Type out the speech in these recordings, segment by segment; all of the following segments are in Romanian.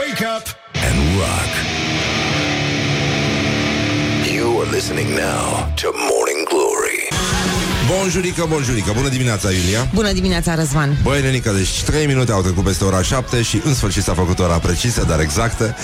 Wake up and rock. You are listening now to Morning Glory. Bonjurică, bonjurică, bună dimineața, Iulia. Bună dimineața, Răzvan. Băi, Nenica, deci 3 minute au trecut peste ora 7 Și în sfârșit s-a făcut ora precisă, dar exactă.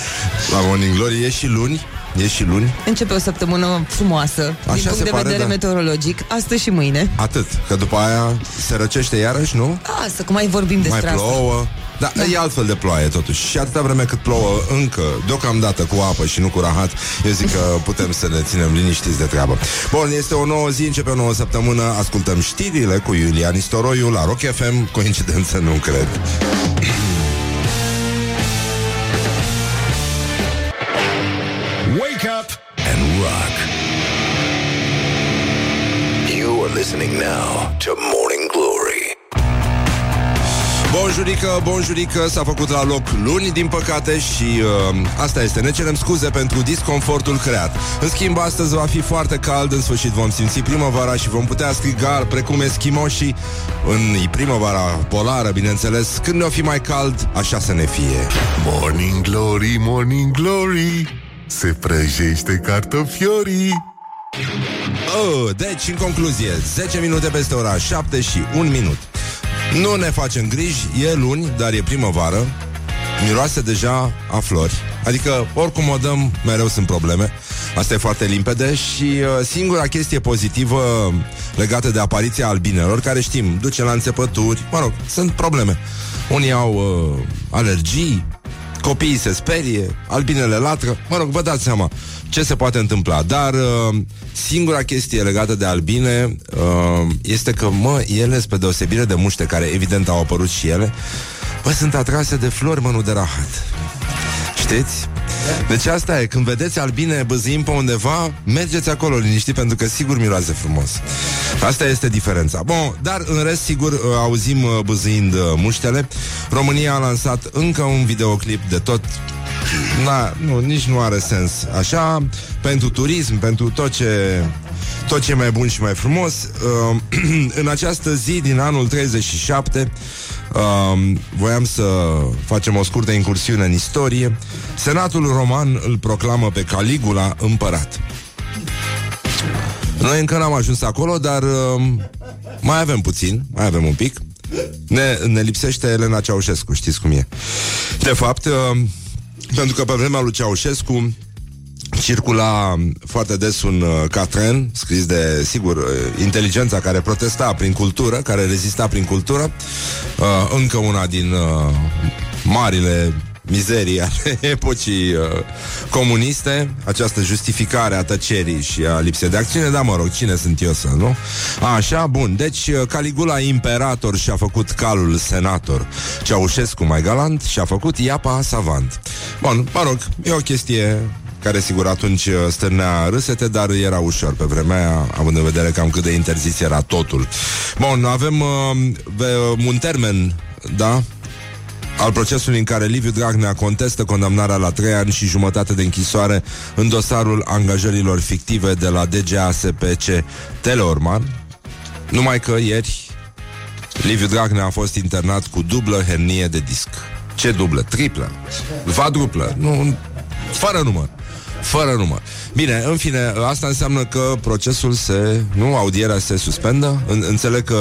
La Morning Glory e și luni E și luni? Începe o săptămână frumoasă Așa Din se punct de pare, vedere da. meteorologic Astăzi și mâine. Atât, că după aia se răcește iarăși, nu? Asta, cum mai vorbim despre mai asta. plouă. Da, da, e altfel de ploaie totuși. Și atâta vreme cât plouă încă Deocamdată cu apă și nu cu rahat Eu zic că putem să ne ținem liniștiți de treabă. Bun, este o nouă zi, începe o nouă săptămână. Ascultăm știrile cu Iulian Istoroiu La Rock FM, coincidență nu cred listening now to Morning Glory. Bonjurică, bonjurică, s-a făcut la loc luni, din păcate, și uh, asta este. Ne cerem scuze pentru disconfortul creat. În schimb, astăzi va fi foarte cald, în sfârșit vom simți primăvara și vom putea striga precum eschimoșii în primăvara polară, bineînțeles. Când ne-o fi mai cald, așa să ne fie. Morning Glory, Morning Glory Se prăjește cartofiorii Oh, deci, în concluzie, 10 minute peste ora 7 și 1 minut. Nu ne facem griji, e luni, dar e primăvară. Miroase deja a flori. Adică, oricum o dăm, mereu sunt probleme. Asta e foarte limpede și uh, singura chestie pozitivă legată de apariția albinelor, care știm, duce la înțepături, mă rog, sunt probleme. Unii au uh, alergii, copiii se sperie, albinele latră, mă rog, vă dați seama ce se poate întâmpla. Dar uh, singura chestie legată de albine uh, este că, mă, ele, spre deosebire de muște, care evident au apărut și ele, bă, sunt atrase de flori, mă, nu de rahat. Știți? Deci asta e, când vedeți albine băzâind pe undeva, mergeți acolo liniștit pentru că sigur miroase frumos. Asta este diferența. Bun, dar în rest, sigur, uh, auzim uh, băzâind uh, muștele. România a lansat încă un videoclip de tot Na, nu, nici nu are sens. Așa, pentru turism, pentru tot ce tot ce e mai bun și mai frumos. Uh, în această zi din anul 37 uh, voiam să facem o scurtă incursiune în istorie. Senatul roman îl proclamă pe Caligula împărat. Noi încă n-am ajuns acolo, dar uh, mai avem puțin, mai avem un pic. Ne, ne lipsește Elena Ceaușescu, știți cum e. De fapt, uh, pentru că pe vremea lui Ceaușescu circula foarte des un uh, catren scris de, sigur, uh, inteligența care protesta prin cultură, care rezista prin cultură, uh, încă una din uh, marile mizerii ale epocii uh, comuniste, această justificare a tăcerii și a lipsei de acțiune, dar mă rog, cine sunt eu să, nu? Așa, bun, deci uh, Caligula imperator și-a făcut calul senator, Ceaușescu mai galant și-a făcut iapa savant. Bun, mă rog, e o chestie care sigur atunci uh, stârnea râsete, dar era ușor pe vremea aia, având în vedere cam cât de interzis era totul. Bun, avem uh, ve- un termen, da? al procesului în care Liviu Dragnea contestă condamnarea la trei ani și jumătate de închisoare în dosarul angajărilor fictive de la DGASPC Teleorman. Numai că ieri Liviu Dragnea a fost internat cu dublă hernie de disc. Ce dublă? Triplă? Vadruplă? Nu, fără număr. Fără număr. Bine, în fine, asta înseamnă că procesul se... Nu, audierea se suspendă. În, înțeleg că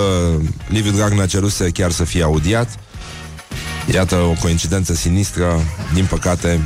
Liviu Dragnea ceruse chiar să fie audiat. Iată o coincidență sinistră, din păcate.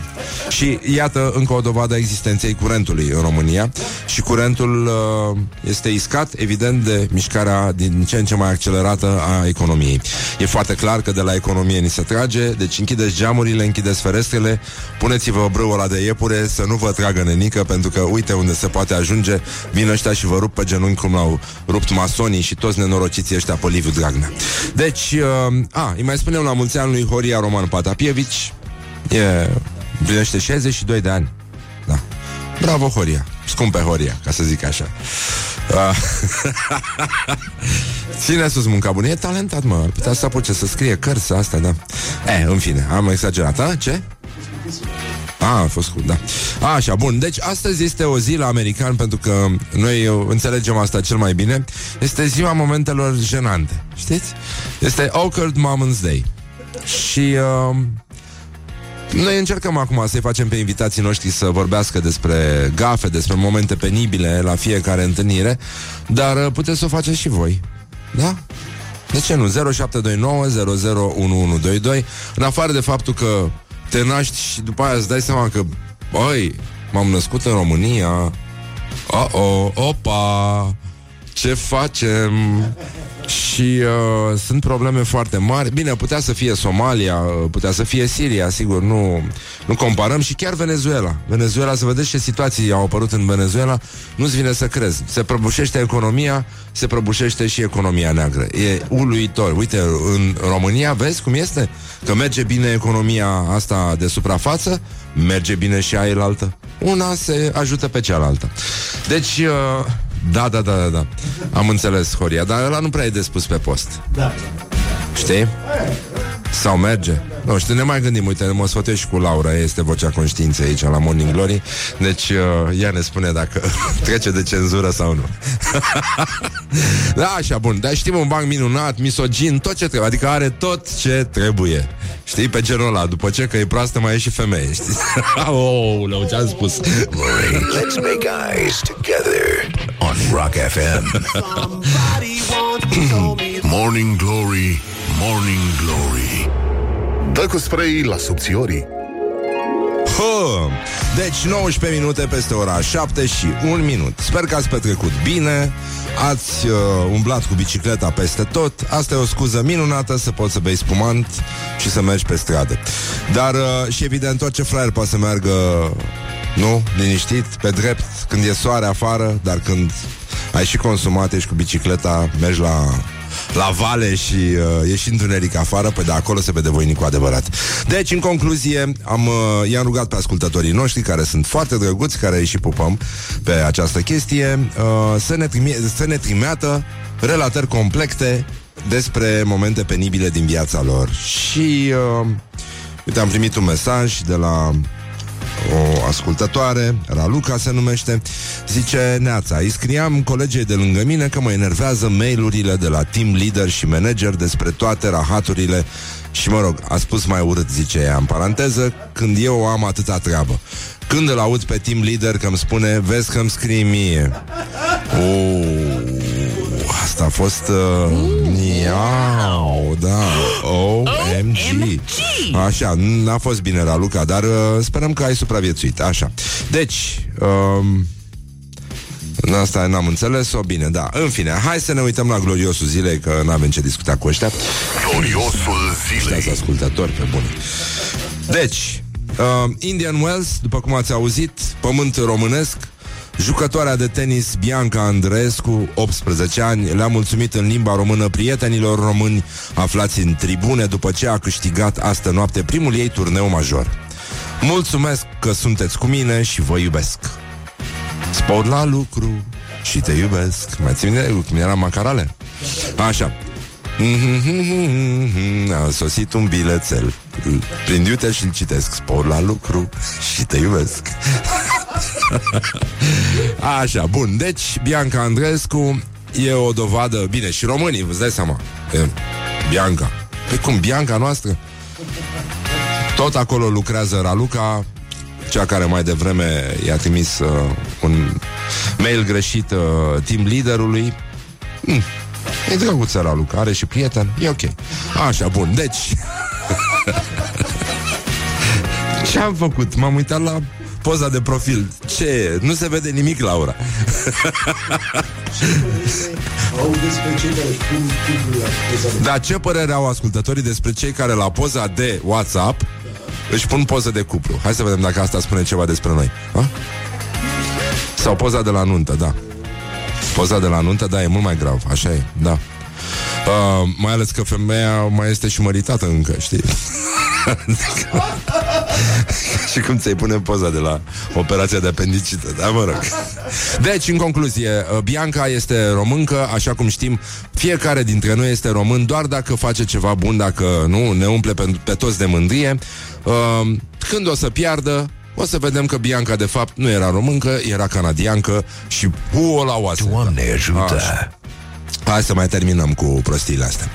Și iată încă o dovadă a existenței curentului în România. Și curentul uh, este iscat, evident, de mișcarea din ce în ce mai accelerată a economiei. E foarte clar că de la economie ni se trage, deci închideți geamurile, închideți ferestrele, puneți-vă brâul ăla de iepure să nu vă tragă nenică, pentru că uite unde se poate ajunge, vin ăștia și vă rup pe genunchi cum l-au rupt masonii și toți nenorociții ăștia pe Liviu Dragnea. Deci, uh, a, îi mai spunem la mulți ani lui Horia Roman Patapievici, e, împlinește 62 de ani. Da. Bravo, Horia. Scumpe Horia, ca să zic așa. Uh, Ține sus munca bună. E talentat, mă. Ar putea să apuce să scrie cărți asta, da. E, în fine, am exagerat. A? Ce? A, a fost cu, da. A, așa, bun. Deci astăzi este o zi la american pentru că noi uh, înțelegem asta cel mai bine. Este ziua momentelor jenante. Știți? Este Awkward Moments Day. Și uh, Noi încercăm acum să-i facem pe invitații noștri să vorbească despre gafe, despre momente penibile la fiecare întâlnire, dar uh, puteți să o faceți și voi. Da? De ce nu? 0729 001122 În afară de faptul că te naști și după aia îți dai seama că Băi, m-am născut în România Oh-oh, opa Ce facem? Și uh, sunt probleme foarte mari. Bine, putea să fie Somalia uh, Putea să fie Siria, sigur Nu, nu comparăm. Și chiar Venezuela. Venezuela, să vedeți ce situații au apărut în Venezuela. Nu-ți vine să crezi. Se prăbușește economia Se prăbușește și economia neagră. E uluitor. Uite, în România vezi cum este? Că merge bine economia asta de suprafață Merge bine și aia altă. Una se ajută pe cealaltă. Deci... Uh, da, da, da, da, da. Am înțeles, Horia, dar ăla nu prea e de spus pe post. Da. Știi? Sau merge? Nu știu, ne mai gândim, uite, mă sfătuiesc și cu Laura, este vocea conștiinței aici la Morning Glory, deci uh, ea ne spune dacă trece de cenzură sau nu. da, așa, bun, dar știm un banc minunat, misogin, tot ce trebuie, adică are tot ce trebuie. Știi, pe genul ăla, după ce că e proastă mai e și femeie, știi? oh, ce-am spus? Let's make eyes together on Rock FM. Morning Glory, Morning Glory. Dă cu spray la subțiorii. Hă! Deci 19 minute peste ora 7 și 1 minut. Sper că ați petrecut bine. Ați uh, umblat cu bicicleta peste tot. Asta e o scuză minunată Să poți să bei spumant și să mergi pe stradă. Dar uh, și evident Orice fraier poate să meargă Nu? Liniștit, pe drept Când e soare afară Dar când ai și consumat, ești cu bicicleta Mergi la la vale și uh, e și întuneric afară, pe de acolo se vede voinic cu adevărat. Deci, în concluzie, am, uh, i-am rugat pe ascultătorii noștri, care sunt foarte drăguți, care îi și pupăm pe această chestie, uh, să, ne trimi- să ne trimeată relatări complete despre momente penibile din viața lor. Și, uh, uite, am primit un mesaj de la o ascultătoare, Raluca se numește, zice Neața, îi scriam colegii de lângă mine că mă enervează mailurile de la team leader și manager despre toate rahaturile și mă rog, a spus mai urât, zice ea în paranteză, când eu am atâta treabă. Când îl aud pe team leader că îmi spune, vezi că îmi scrii mie. Oh, asta a fost... Uh, miau, da. OMG. Așa, n-a fost bine, Raluca, dar uh, sperăm că ai supraviețuit. Așa. Deci... Um, Asta n-am înțeles-o, bine, da În fine, hai să ne uităm la gloriosul zilei Că n-avem ce discuta cu ăștia Gloriosul Ăștia zilei ascultători pe bune Deci, uh, Indian Wells, după cum ați auzit Pământ românesc Jucătoarea de tenis Bianca Andreescu, 18 ani, le-a mulțumit în limba română prietenilor români aflați în tribune după ce a câștigat astă noapte primul ei turneu major. Mulțumesc că sunteți cu mine și vă iubesc. Spor la lucru și te iubesc. Mai țin minte cum era Macarale? Așa. A sosit un bilețel. Prind iute și-l citesc. Spor la lucru și te iubesc. Așa, bun. Deci, Bianca Andrescu E o dovadă, bine, și românii Vă dați seama. E, Bianca. Păi cum, Bianca noastră? Tot acolo lucrează Raluca cea care mai devreme i-a trimis uh, un mail greșit uh, team leaderului. Mm. E drăguță Raluca, are și prieten, e ok. Așa, bun, deci... Ce am făcut? M-am uitat la poza de profil. Ce e? Nu se vede nimic, Laura. Au despre cei care pun titlul la poza de Dar ce părere au ascultătorii despre cei care la poza de WhatsApp își pun poză de cuplu? Hai să vedem dacă asta spune ceva despre noi. Ha? Sau poza de la nuntă, da. Poza de la nuntă, da, e mult mai grav, așa e, da. Uh, mai ales că femeia mai este și măritată încă, știi? și cum ți-ai pune poza de la operația de apendicită, da, mă rog. Deci, în concluzie, Bianca este româncă, așa cum știm, fiecare dintre noi este român doar dacă face ceva bun, dacă nu ne umple pe, pe toți de mândrie. Uh, când o să piardă, o să vedem că Bianca, de fapt, nu era româncă, era canadiancă și huo la oase. Doamne ajută! Așa. Hai să mai terminăm cu prostiile astea.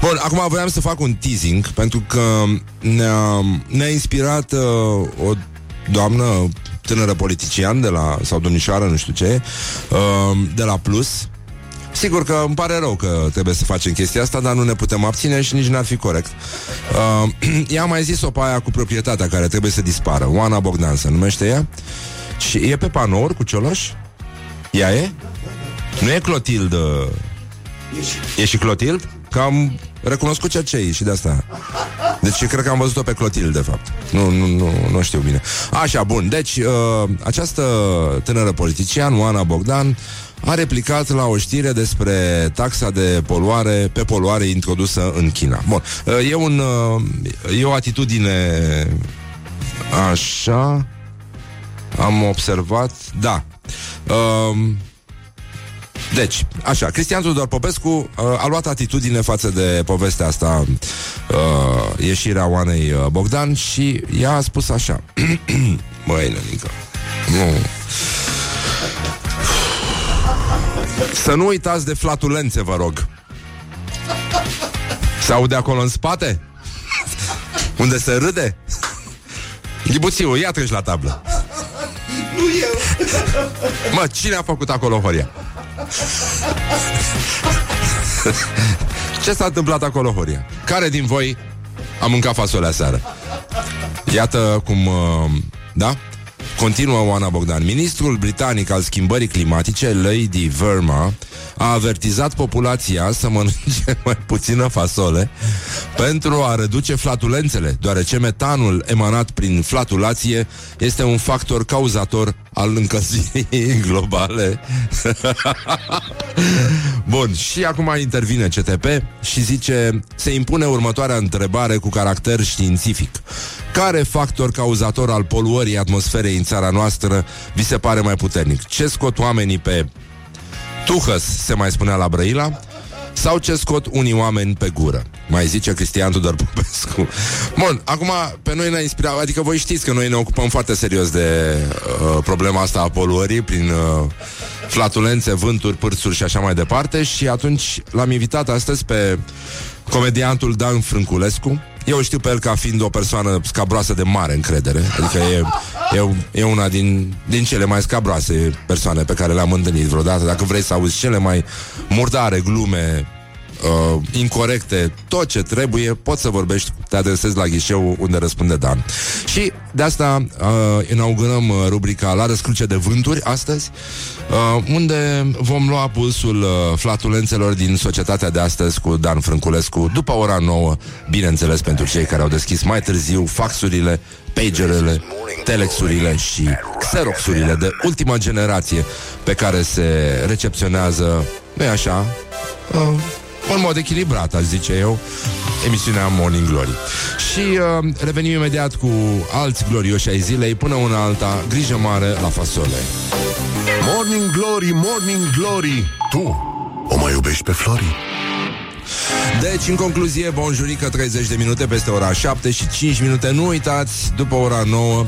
Bun, acum voiam să fac un teasing pentru că ne-a, ne-a inspirat uh, o doamnă tânără politician de la, sau domnișoară, nu știu ce, uh, de la Plus. Sigur că îmi pare rău că trebuie să facem chestia asta, dar nu ne putem abține și nici n-ar fi corect. Uh, ea a mai zis-o pe aia cu proprietatea care trebuie să dispară. Oana Bogdan se numește ea. Și e pe panouri cu cioloș? Ea e? Nu e Clotildă E și Clotild? Că am recunoscut cercei și de asta. Deci cred că am văzut-o pe Clotild, de fapt. Nu, nu, nu, nu știu bine. Așa, bun. Deci, uh, această tânără politician, Oana Bogdan, a replicat la o știre despre taxa de poluare pe poluare introdusă în China. Bun, uh, e, un, uh, e o atitudine așa... Am observat, da. Uh, deci, așa, Cristian Tudor Popescu uh, a luat atitudine față de povestea asta, uh, ieșirea Oanei uh, Bogdan și ea a spus așa. Măi, nenică, nu... Să nu uitați de flatulențe, vă rog. Se aude acolo în spate? Unde se râde? Ghibuțiu, ia treci la tablă. Nu eu. Mă, cine a făcut acolo Horia? Ce s-a întâmplat acolo, Horia? Care din voi a mâncat fasolea seară? Iată cum, uh, da? Continuă Oana Bogdan. Ministrul britanic al schimbării climatice, Lady Verma, a avertizat populația să mănânce mai puțină fasole pentru a reduce flatulențele, deoarece metanul emanat prin flatulație este un factor cauzator al încălzirii globale. Bun, și acum intervine CTP și zice se impune următoarea întrebare cu caracter științific. Care factor cauzator al poluării atmosferei în țara noastră vi se pare mai puternic? Ce scot oamenii pe Tuhăs, se mai spunea la Brăila, sau ce scot unii oameni pe gură. Mai zice Cristian Tudor Popescu. Bun, acum pe noi ne-a inspirat, adică voi știți că noi ne ocupăm foarte serios de uh, problema asta a poluării prin uh, flatulențe, vânturi, pârțuri și așa mai departe și atunci l-am invitat astăzi pe comediantul Dan Frânculescu. Eu știu pe el ca fiind o persoană scabroasă de mare încredere. Adică e, e, e una din, din cele mai scabroase persoane pe care le-am întâlnit vreodată. Dacă vrei să auzi cele mai murdare glume uh, incorrecte, tot ce trebuie, poți să vorbești, te adresezi la ghișeu unde răspunde Dan. Și de asta uh, inaugurăm uh, rubrica La răscruce de vânturi astăzi, uh, unde vom lua pulsul uh, flatulențelor din societatea de astăzi cu Dan Frânculescu, după ora 9, bineînțeles pentru cei care au deschis mai târziu faxurile, pagerele, telexurile și xeroxurile de ultima generație pe care se recepționează, nu așa, uh, în mod echilibrat, aș zice eu, emisiunea Morning Glory. Și uh, revenim imediat cu alți glorioși ai zilei, până una alta, grijă mare la fasole. Morning Glory, Morning Glory Tu o mai iubești pe Flori? Deci, în concluzie, bonjurică 30 de minute peste ora 7 și 5 minute. Nu uitați, după ora 9,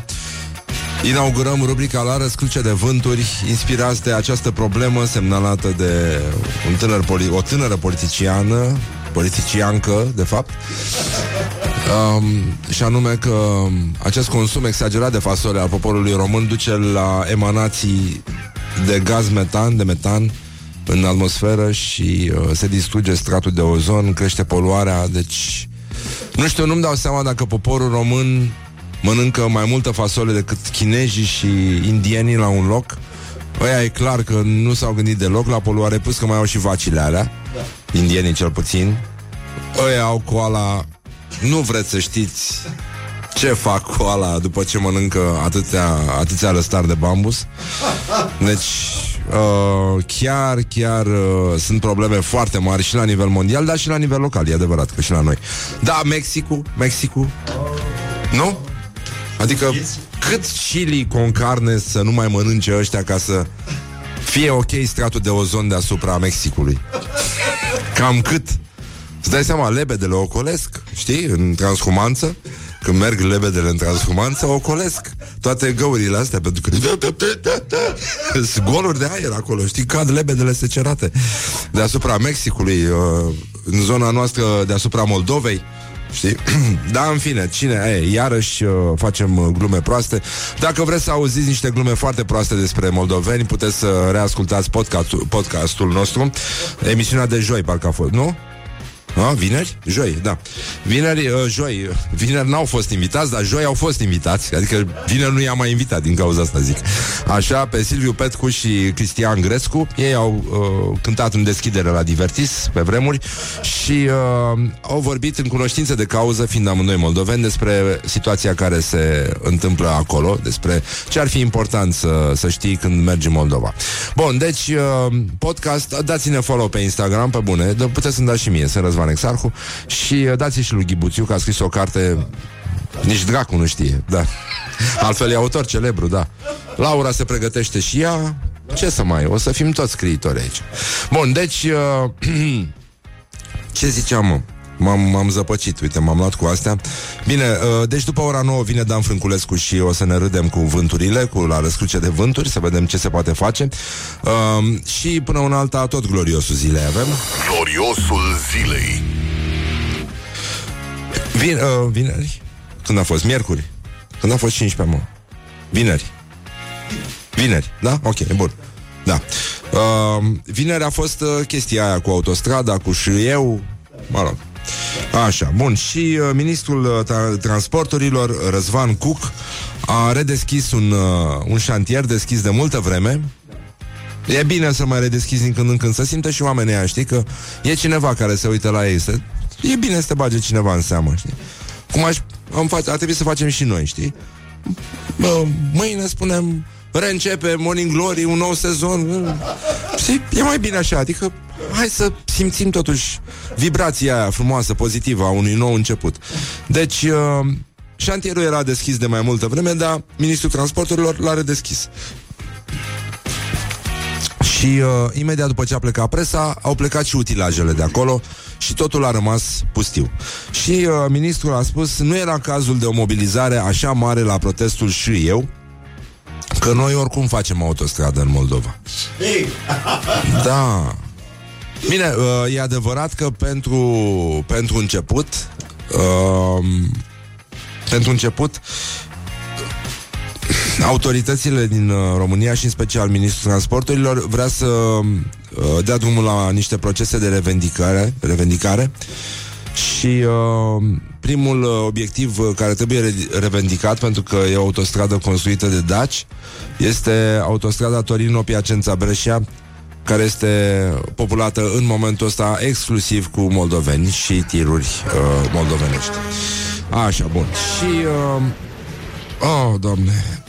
Inaugurăm rubrica la răscruce de vânturi. Inspirați de această problemă semnalată de un tânăr poli- o tânără politiciană Politiciancă, de fapt. Um, Și anume că acest consum exagerat de fasole al poporului român Duce la emanații de gaz metan, de metan în atmosferă și uh, se distruge stratul de ozon, crește poluarea, deci nu știu, nu-mi dau seama dacă poporul român mănâncă mai multă fasole decât chinezii și indienii la un loc. Ăia e clar că nu s-au gândit deloc la poluare, plus că mai au și vacile alea, da. indienii cel puțin. Ăia au coala, nu vreți să știți ce fac coala după ce mănâncă atâția, atâția lăstari de bambus. Deci, uh, chiar, chiar uh, sunt probleme foarte mari și la nivel mondial, dar și la nivel local, e adevărat că și la noi. Da, Mexicul, Mexicul, nu? Adică cât chili con carne să nu mai mănânce ăștia ca să fie ok stratul de ozon deasupra Mexicului? Cam cât? Îți dai seama, lebedele ocolesc, știi, în transhumanță, când merg lebedele în transhumanță, ocolesc toate găurile astea, pentru că sunt goluri de aer acolo, știi, cad lebedele secerate deasupra Mexicului, uh, în zona noastră deasupra Moldovei. Știi? da, în fine, cine e, iarăși uh, facem uh, glume proaste. Dacă vreți să auziți niște glume foarte proaste despre moldoveni, puteți să reascultați podcastul, podcastul nostru. Emisiunea de joi, parcă a fost, nu? A, vineri? Joi, da. Vineri, uh, joi. Vineri n-au fost invitați, dar joi au fost invitați. Adică vineri nu i-am mai invitat din cauza asta, zic. Așa, pe Silviu Petcu și Cristian Grescu. Ei au uh, cântat în deschidere la Divertis pe vremuri și uh, au vorbit în cunoștință de cauză, fiind amândoi moldoveni, despre situația care se întâmplă acolo, despre ce ar fi important să, să știi când mergi în Moldova. Bun, deci uh, podcast, dați-ne follow pe Instagram, pe bune, dar puteți să-mi dați și mie, sunt Răzvan Exarhu și uh, dați și lui Ghibuțiu, că a scris o carte nici dracu nu știe, da. Altfel e autor celebru, da. Laura se pregătește și ea. Ce să mai, o să fim toți scriitori aici. Bun, deci uh, ce ziceam, mă? M-am, m-am zăpăcit, uite, m-am luat cu astea Bine, uh, deci după ora 9 vine Dan Frânculescu Și o să ne râdem cu vânturile Cu la răscruce de vânturi, să vedem ce se poate face uh, Și până una alta Tot gloriosul zilei avem Gloriosul zilei. Vin, uh, Vineri? Când a fost? Miercuri? Când a fost 15, mă? Vineri Vineri, da? Ok, bun Da uh, Vineri a fost uh, chestia aia cu autostrada Cu șieu Mă rog Așa, bun, și uh, ministrul uh, tra- transporturilor, Răzvan Cuc, a redeschis un, uh, un șantier deschis de multă vreme. E bine să mai redeschizi din când în când, să simtă și oamenii aia, știi, că e cineva care se uită la ei, să... e bine să te bage cineva în seamă, știi? Cum aș, am fa- ar trebui să facem și noi, știi? Bă, mâine spunem reîncepe Morning Glory, un nou sezon. Știi? E mai bine așa, adică hai să simțim totuși vibrația aia frumoasă, pozitivă a unui nou început. Deci, uh, șantierul era deschis de mai multă vreme, dar Ministrul Transporturilor l-a redeschis. Și uh, imediat după ce a plecat presa, au plecat și utilajele de acolo și totul a rămas pustiu. Și uh, ministrul a spus, nu era cazul de o mobilizare așa mare la protestul și eu, că noi oricum facem autostradă în Moldova. Da. Bine, uh, e adevărat că pentru, pentru început, uh, pentru început, autoritățile din uh, România și în special Ministrul Transporturilor vrea să uh, dea drumul la niște procese de revendicare, revendicare și uh, primul uh, obiectiv uh, care trebuie re- revendicat pentru că e o autostradă construită de Daci este autostrada Torino-Piacenza-Brescia care este populată în momentul ăsta exclusiv cu moldoveni și tiruri uh, moldovenești. Așa, bun. Și, uh, oh, doamne,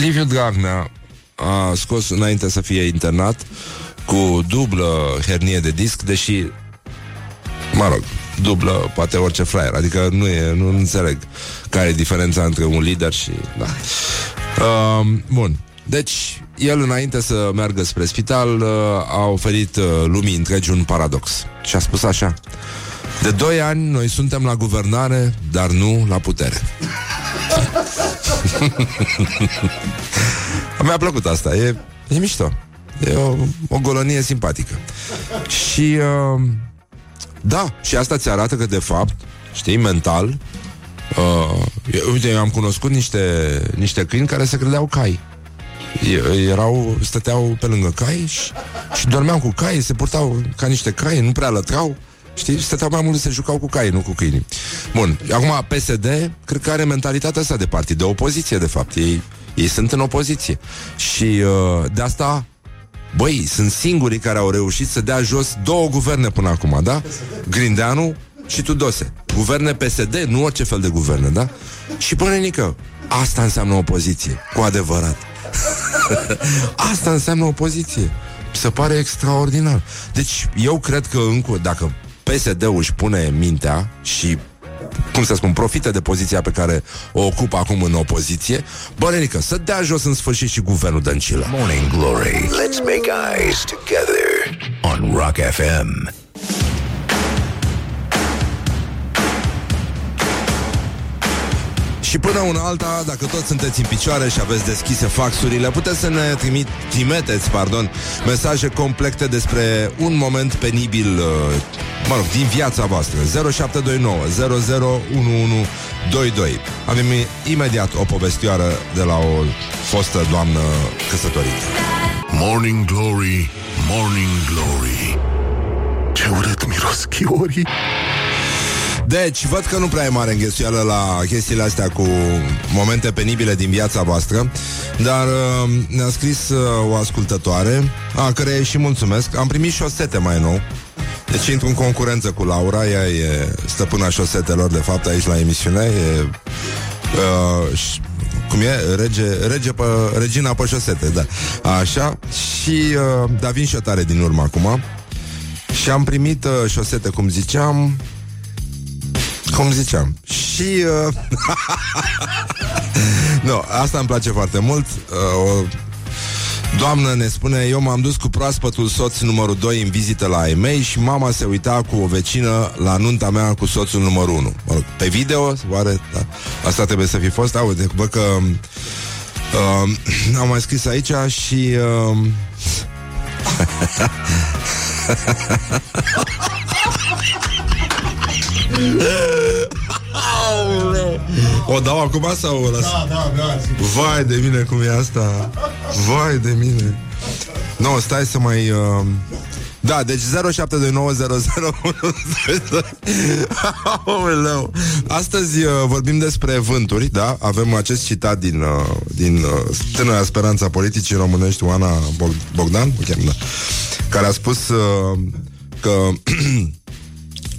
Liviu Dragnea a scos înainte să fie internat cu dublă hernie de disc, deși, mă rog, dublă poate orice fraier, adică nu e, nu înțeleg care e diferența între un lider și, da. Uh, bun. Deci, el înainte să meargă spre spital uh, a oferit uh, lumii întregi un paradox. Și a spus așa De doi ani noi suntem la guvernare, dar nu la putere. Mi-a plăcut asta, e, e mișto. E o, o golonie simpatică. Și uh, da, și asta ți arată că de fapt, știi, mental, uh, eu- uite, eu am cunoscut niște, niște câini care se credeau cai. E- Erau, stăteau pe lângă cai și, și dormeau cu cai, se purtau ca niște cai, nu prea lătrau. Știi? Stăteau mai mult, se jucau cu cai, nu cu câinii. Bun, acum PSD, cred că are mentalitatea asta de partid, de opoziție, de fapt. Ei, ei sunt în opoziție. Și uh, de asta Băi, sunt singurii care au reușit să dea jos două guverne până acum, da? Grindeanu și Tudose. Guverne PSD, nu orice fel de guverne, da? Și până nică, asta înseamnă opoziție, cu adevărat. asta înseamnă opoziție. Se pare extraordinar. Deci, eu cred că încă, dacă PSD-ul își pune mintea și cum să spun, profită de poziția pe care o ocupă acum în opoziție, Bărenică, să dea jos în sfârșit și guvernul Dăncilă. Morning Glory. Let's make eyes together on Rock FM. Și până una alta, dacă toți sunteți în picioare și aveți deschise faxurile, puteți să ne trimit, trimiteți pardon, mesaje complete despre un moment penibil, uh, mă rog, din viața voastră. 0729 001122. Avem imediat o povestioară de la o fostă doamnă căsătorită. Morning Glory, Morning Glory Ce urât miros chiorii Deci, văd că nu prea e mare înghesuială la chestiile astea cu momente penibile din viața voastră, dar uh, ne-a scris uh, o ascultătoare, a care și mulțumesc. Am primit șosete mai nou. Deci intru în concurență cu Laura, ea e stăpâna șosetelor, de fapt, aici la emisiune. E, uh, și, cum e? Rege, rege pe, regina pe șosete, da. Așa. Și, uh, dar vin și o tare din urmă acum. Și am primit uh, șosete, cum ziceam, cum ziceam. Și... Uh... nu, asta îmi place foarte mult. Uh, o doamnă ne spune, eu m-am dus cu proaspătul soț numărul 2 în vizită la ai mei și mama se uita cu o vecină la nunta mea cu soțul numărul 1. Mă rog, pe video, oare? Da. Asta trebuie să fi fost. Aude, văd că... Uh, am mai scris aici și... Uh, o dau acum sau o las? Da, da, da. sigur. Vai de mine cum e asta Vai de mine Nu, no, stai să mai... Uh... Da, deci 0729001122 Astăzi uh, vorbim despre vânturi, da? Avem acest citat din, uh, din uh, Tânăra Speranța Politicii Românești, Oana Bog- Bogdan, o cheam, da, care a spus uh, că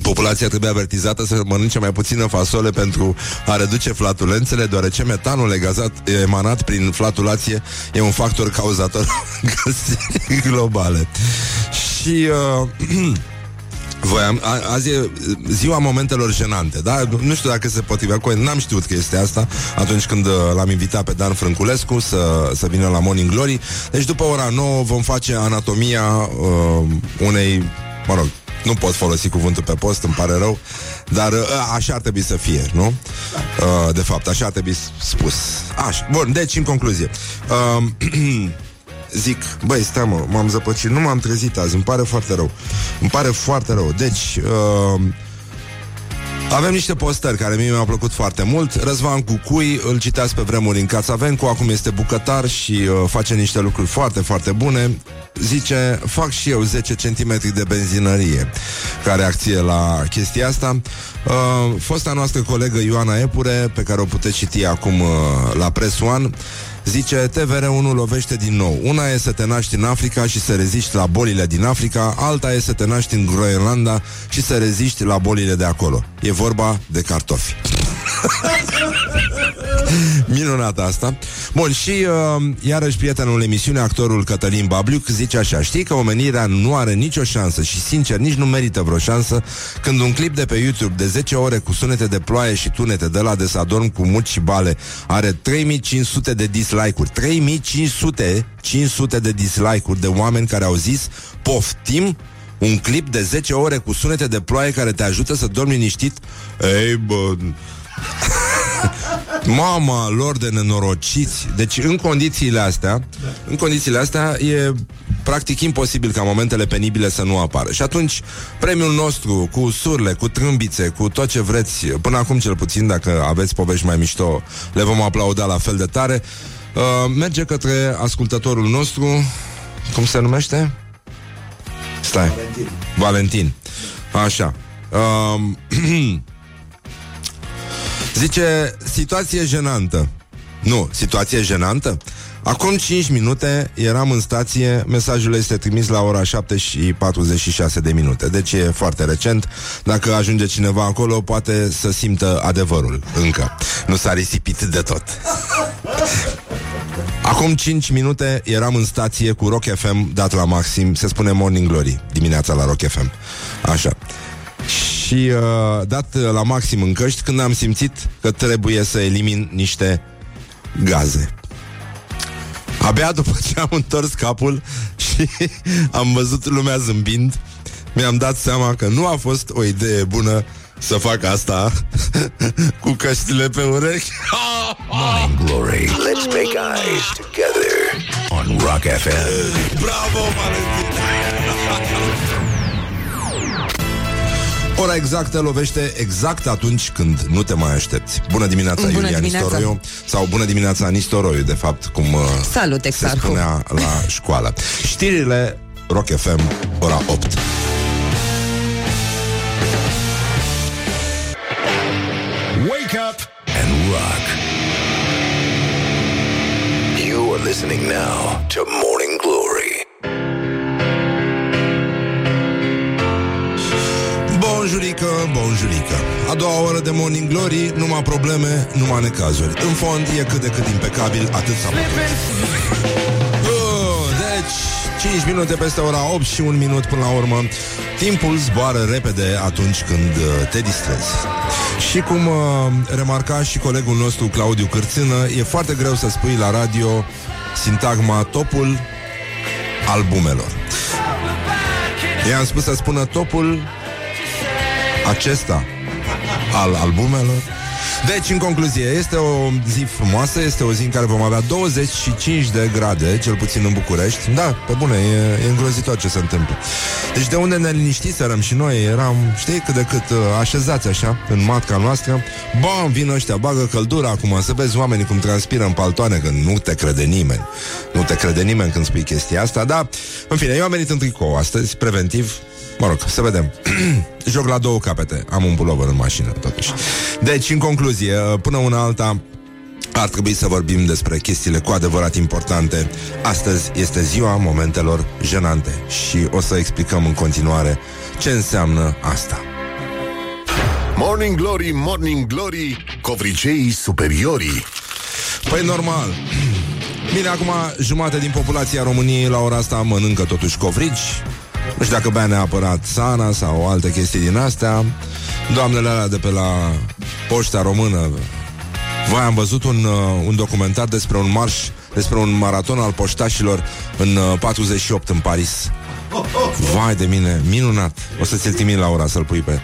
Populația trebuie avertizată să mănânce mai puțină fasole pentru a reduce flatulențele, deoarece metanul legazat, emanat prin flatulație e un factor cauzator încălzirii globale. Și uh, Voiam, a, azi e ziua momentelor jenante, da? Nu știu dacă se potrivea cu n-am știut că este asta atunci când uh, l-am invitat pe Dan Frânculescu să, să vină la Morning Glory. Deci după ora 9 vom face anatomia uh, unei, mă rog, nu pot folosi cuvântul pe post, îmi pare rău, dar uh, așa ar trebui să fie, nu? Uh, de fapt, așa ar trebui spus. Așa. Bun, deci, în concluzie. Uh, zic, băi, stai mă, m-am zăpăcit, nu m-am trezit azi, îmi pare foarte rău. Îmi pare foarte rău. Deci, uh, avem niște postări care mie mi-au plăcut foarte mult. Răzvan Cucui, îl citeați pe vremuri în Cațavencu, acum este bucătar și uh, face niște lucruri foarte, foarte bune. Zice, fac și eu 10 cm de benzinărie ca reacție la chestia asta. Uh, fosta noastră colegă Ioana Epure, pe care o puteți citi acum uh, la Press One, Zice, TVR1 lovește din nou. Una e să te naști în Africa și să reziști la bolile din Africa, alta e să te naști în Groenlanda și să reziști la bolile de acolo. E vorba de cartofi. Minunat asta. Bun, și uh, iarăși prietenul emisiunii, actorul Cătălin Babliuc, zice așa, știi că omenirea nu are nicio șansă și sincer nici nu merită vreo șansă când un clip de pe YouTube de 10 ore cu sunete de ploaie și tunete de la de să adorm cu muci și bale are 3500 de dislike-uri. 3500 500 de dislike-uri de oameni care au zis poftim un clip de 10 ore cu sunete de ploaie care te ajută să dormi liniștit. Ei, bă... Mama lor de nenorociți. Deci în condițiile astea, în condițiile astea e practic imposibil ca momentele penibile să nu apară. Și atunci premiul nostru cu surle, cu trâmbițe, cu tot ce vreți, până acum cel puțin, dacă aveți povești mai mișto, le vom aplauda la fel de tare. Uh, merge către ascultătorul nostru, cum se numește? Stai. Valentin. Valentin. Așa. Uh, Zice, situație jenantă. Nu, situație jenantă? Acum 5 minute eram în stație, mesajul este trimis la ora 7 și 46 de minute, deci e foarte recent. Dacă ajunge cineva acolo, poate să simtă adevărul încă. Nu s-a risipit de tot. Acum 5 minute eram în stație cu Rock FM dat la maxim, se spune Morning Glory, dimineața la Rock FM. Așa și uh, dat la maxim în căști când am simțit că trebuie să elimin niște gaze. Abia după ce am întors capul și am văzut lumea zâmbind, mi-am dat seama că nu a fost o idee bună să fac asta cu căștile pe urechi. Morning Glory. Let's make eyes together on Rock FM. Bravo, Valentin! Ora exactă lovește exact atunci când nu te mai aștepți. Bună dimineața, Bună Iulia dimineața. Nistoroiu. Sau bună dimineața, Nistoroiu, de fapt, cum uh, Salut, se Exarhu. spunea la școală. Știrile Rock FM, ora 8. Rock. You are listening now to Morning Glory. Bonjurică, bonjurică A doua oră de Morning Glory Numai probleme, numai necazuri. În fond e cât de cât impecabil Atât s-a putut Uh, Deci 5 minute peste ora 8 și un minut până la urmă. Timpul zboară repede atunci când uh, te distrezi Și cum uh, remarca și colegul nostru Claudiu Cârțână E foarte greu să spui la radio Sintagma topul albumelor I-am spus să spună topul acesta al albumelor. Deci, în concluzie, este o zi frumoasă, este o zi în care vom avea 25 de grade, cel puțin în București. Da, pe bune, e, e îngrozitor ce se întâmplă. Deci de unde ne liniștiserăm și noi, eram, știi, cât de cât uh, așezați așa, în matca noastră. Bam, vin ăștia, bagă căldura acum, să vezi oamenii cum transpiră în paltoane, că nu te crede nimeni. Nu te crede nimeni când spui chestia asta, dar, în fine, eu am venit în tricou astăzi, preventiv, Mă rog, să vedem. Joc la două capete. Am un pulover în mașină, totuși. Deci, în concluzie, până una alta, ar trebui să vorbim despre chestiile cu adevărat importante. Astăzi este ziua momentelor jenante și o să explicăm în continuare ce înseamnă asta. Morning Glory, Morning Glory Covriceii superiorii Păi normal. Bine, acum jumătate din populația României la ora asta mănâncă totuși covrici. Nu știu dacă bea neapărat sana sau alte chestii din astea. Doamnele alea de pe la poșta română. Voi am văzut un, uh, un documentar despre un marș, despre un maraton al poștașilor în uh, 48 în Paris. Vai de mine, minunat. O să ți-l trimit la ora să-l pui pe...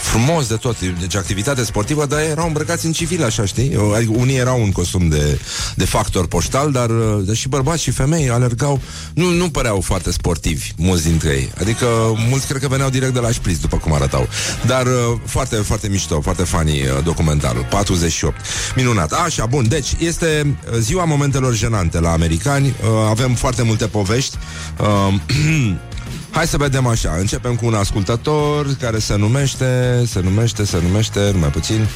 Frumos de tot, deci activitate sportivă, dar erau îmbrăcați în civil, așa, știi? Adică unii erau în costum de, de factor poștal, dar uh, și bărbați și femei alergau, nu, nu păreau foarte sportivi, mulți dintre ei. Adică mulți cred că veneau direct de la șpriț, după cum arătau. Dar uh, foarte, foarte mișto, foarte funny uh, documentarul, 48. Minunat. Așa, bun, deci este uh, ziua momentelor jenante la americani, uh, avem foarte multe povești. Uh, Hai să vedem așa, începem cu un ascultător care se numește, se numește, se numește, numai puțin,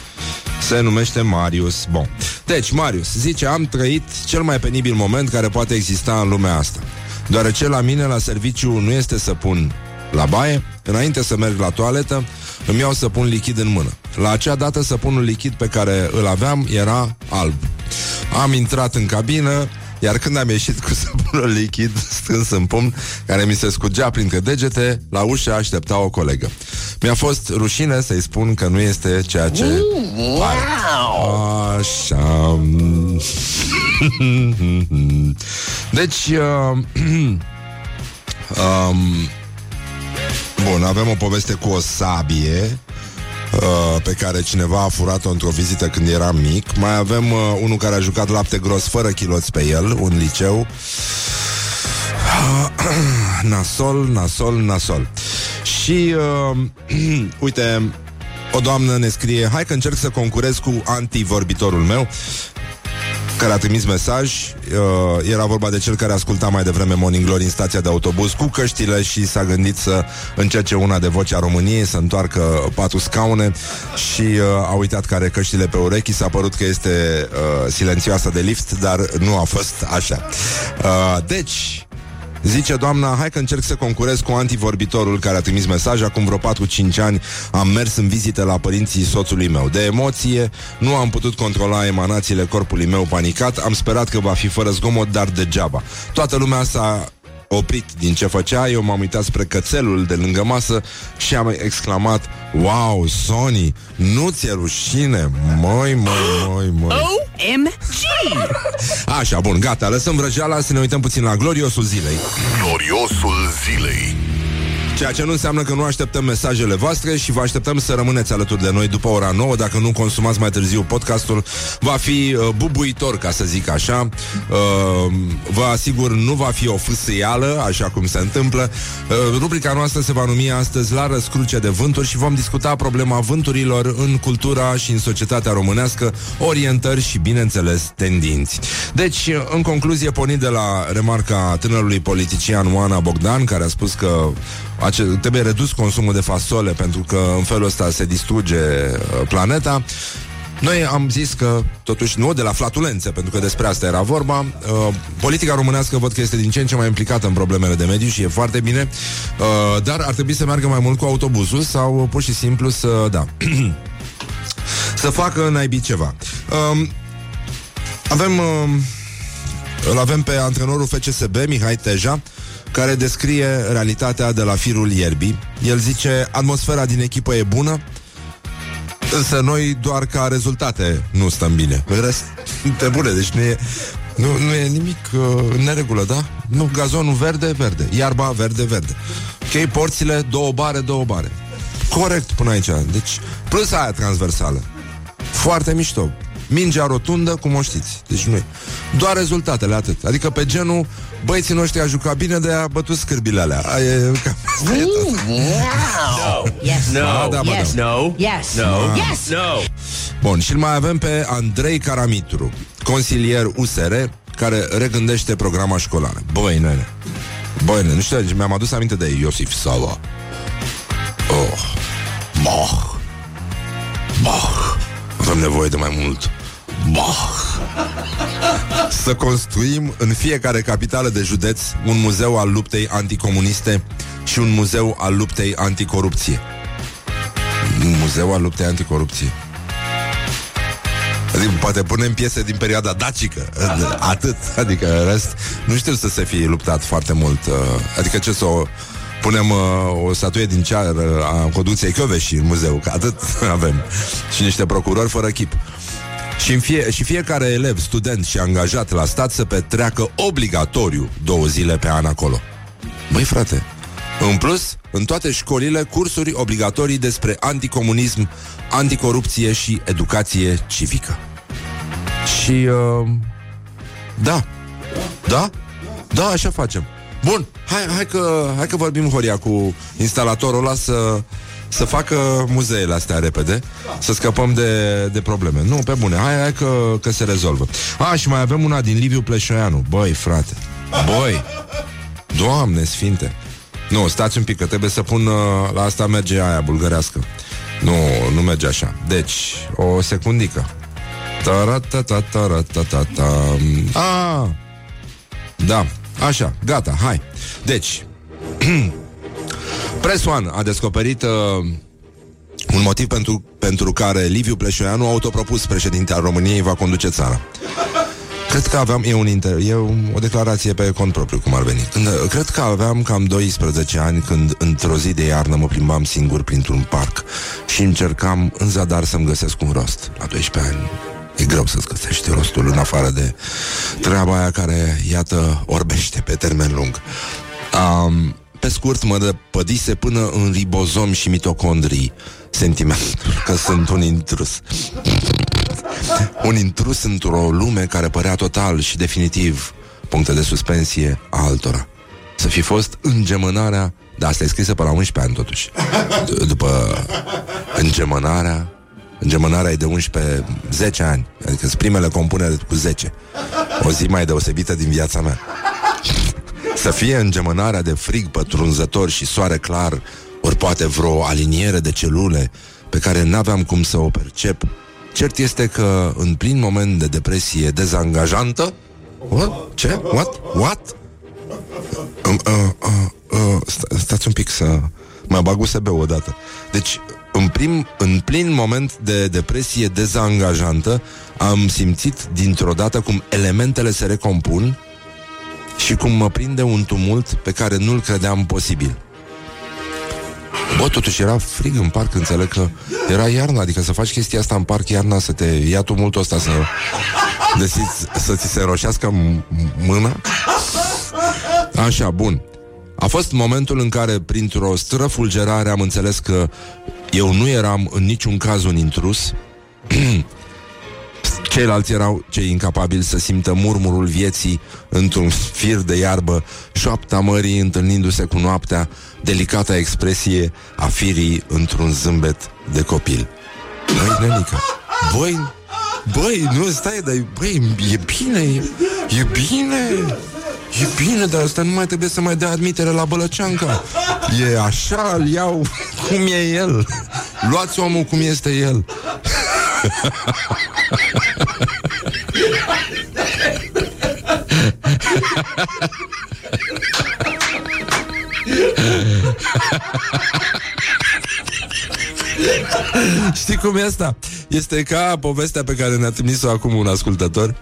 se numește Marius. Bun. Deci, Marius zice, am trăit cel mai penibil moment care poate exista în lumea asta. Deoarece la mine, la serviciu, nu este să pun la baie, înainte să merg la toaletă, îmi iau să pun lichid în mână. La acea dată săpunul lichid pe care îl aveam era alb. Am intrat în cabină, iar când am ieșit cu săpunul lichid strâns în pumn, care mi se scurgea printre degete, la ușă aștepta o colegă. Mi-a fost rușine să-i spun că nu este ceea ce pare. Așa. Deci, uh, um, bun, avem o poveste cu o sabie uh, pe care cineva a furat-o într-o vizită când era mic. Mai avem uh, unul care a jucat lapte gros fără chiloți pe el, un liceu. nasol, nasol, nasol. Și, uh, uite, o doamnă ne scrie Hai că încerc să concurez cu antivorbitorul meu care a trimis mesaj uh, Era vorba de cel care asculta mai devreme Morning Glory în stația de autobuz Cu căștile și s-a gândit să încerce una de vocea României Să întoarcă patru scaune Și uh, a uitat care are căștile pe urechi. S-a părut că este uh, silențioasă de lift Dar nu a fost așa. Uh, Deci Zice doamna, hai că încerc să concurez cu antivorbitorul care a trimis mesaj. Acum vreo 4-5 ani am mers în vizite la părinții soțului meu. De emoție, nu am putut controla emanațiile corpului meu panicat. Am sperat că va fi fără zgomot, dar degeaba. Toată lumea s-a oprit din ce făcea. Eu m-am uitat spre cățelul de lângă masă Și am exclamat Wow, Sony, nu ți-e rușine? Măi, măi, măi, măi. OMG! Așa, bun, gata, lăsăm vrăjeala Să ne uităm puțin la gloriosul zilei. Gloriosul zilei Ceea ce nu înseamnă că nu așteptăm mesajele voastre și vă așteptăm să rămâneți alături de noi după ora 9. Dacă nu consumați mai târziu podcastul, va fi uh, bubuitor, ca să zic așa. Uh, vă asigur, nu va fi o fâsâială, așa cum se întâmplă. Uh, rubrica noastră se va numi astăzi La răscruce de vânturi și vom discuta problema vânturilor în cultura și în societatea românească, orientări și, bineînțeles, tendinți. Deci, în concluzie, pornind de la remarca tânărului politician Oana Bogdan, care a spus că ace- trebuie redus consumul de fasole pentru că în felul ăsta se distruge uh, planeta. Noi am zis că, totuși, nu de la flatulențe, pentru că despre asta era vorba. Uh, politica românească văd că este din ce în ce mai implicată în problemele de mediu și e foarte bine, uh, dar ar trebui să meargă mai mult cu autobuzul sau pur și simplu să, da, să facă naibii ceva. Uh, avem, uh, îl avem pe antrenorul FCSB, Mihai Teja, care descrie realitatea de la firul ierbii. El zice, atmosfera din echipă e bună, însă noi doar ca rezultate nu stăm bine. În rest, te bune, deci nu e, nu, nu e nimic uh, în neregulă, da? Nu, gazonul verde, verde, iarba verde, verde. Ok, porțile, două bare, două bare. Corect până aici. Deci, plus aia transversală. Foarte mișto. Mingea rotundă, cum o știți. Deci nu e. Doar rezultatele, atât. Adică pe genul, băieții noștri a jucat bine, de a bătut scârbile alea. Aia e, cam asta e tot. Yes. Ba No. da, ba Yes. da. No. Yes. No. Yes. No. Bun, și îl mai avem pe Andrei Caramitru, consilier USR, care regândește programa școlară. Băi, nene. Băi, nene, nu știu, deci mi-am adus aminte de Iosif Sala. Oh. Bah. Bah. Avem nevoie de mai mult. Bah. Să construim în fiecare capitală de județ un muzeu al luptei anticomuniste și un muzeu al luptei anticorupție. Un muzeu al luptei anticorupție. Adică poate punem piese din perioada dacică Atât, adică în rest Nu știu să se fie luptat foarte mult uh, Adică ce să o Punem uh, o statuie din cear uh, A conducției Căveși în muzeu Că atât avem Și niște procurori fără chip și, în fie, și fiecare elev, student și angajat la stat să petreacă obligatoriu două zile pe an acolo. Băi, frate, în plus, în toate școlile, cursuri obligatorii despre anticomunism, anticorupție și educație civică. Și, uh, da, da, da, așa facem. Bun, hai, hai, că, hai că vorbim, Horia, cu instalatorul ăla să, să facă muzeele astea repede, să scăpăm de, de probleme. Nu, pe bune, hai, hai că, că se rezolvă. A, și mai avem una din Liviu Pleșoianu. Băi, frate, băi, Doamne sfinte, nu, stați un pic, că trebuie să pun uh, La asta merge aia bulgărească Nu, nu merge așa Deci, o secundică Taratatatatata. Ah, Da, așa, gata, hai Deci Press One a descoperit uh, un motiv pentru, pentru care Liviu Pleșoianu, autopropus președinte al României, va conduce țara. Cred că aveam, e, un inter, e o declarație pe cont propriu, cum ar veni. Când, cred că aveam cam 12 ani când într-o zi de iarnă mă plimbam singur printr-un parc și încercam în zadar să-mi găsesc un rost. La 12 ani e greu să-ți găsești rostul în afară de treaba aia care, iată, orbește pe termen lung. Um, pe scurt, mă dăpădise până în ribozom și mitocondrii sentimentul că sunt un intrus. Un intrus într-o lume care părea total și definitiv puncte de suspensie a altora. Să fi fost îngemânarea da, asta e scrisă pe la 11 ani totuși D- După îngemânarea Îngemânarea e de 11 10 ani Adică sunt primele compunere cu 10 O zi mai deosebită din viața mea Să fie îngemânarea de frig pătrunzător și soare clar Ori poate vreo aliniere de celule Pe care n-aveam cum să o percep Cert este că în plin moment de depresie dezangajantă What? Ce? What? What? Um, uh, uh, uh, sta- stați un pic să mă bag USB odată. Deci, în, prim, în plin moment de depresie dezangajantă, am simțit dintr-o dată cum elementele se recompun și cum mă prinde un tumult pe care nu-l credeam posibil. Bă, totuși era frig în parc, înțeleg că era iarna, adică să faci chestia asta în parc iarna, să te ia tumultul ăsta, să, desiți, să ți se roșească m- mâna. Așa, bun. A fost momentul în care, printr-o străfulgerare, am înțeles că eu nu eram în niciun caz un intrus. Ceilalți erau cei incapabili să simtă murmurul vieții într-un fir de iarbă, șoapta mării întâlnindu-se cu noaptea, delicata expresie a firii într-un zâmbet de copil. Băi, Nenica, băi, băi, nu stai, dar băi, e bine, e, e bine, e bine, dar asta nu mai trebuie să mai dea admitere la Bălăceanca. E așa, îl iau cum e el. Luați omul cum este el. Știi cum e asta? Este ca povestea pe care ne-a trimis-o acum un ascultător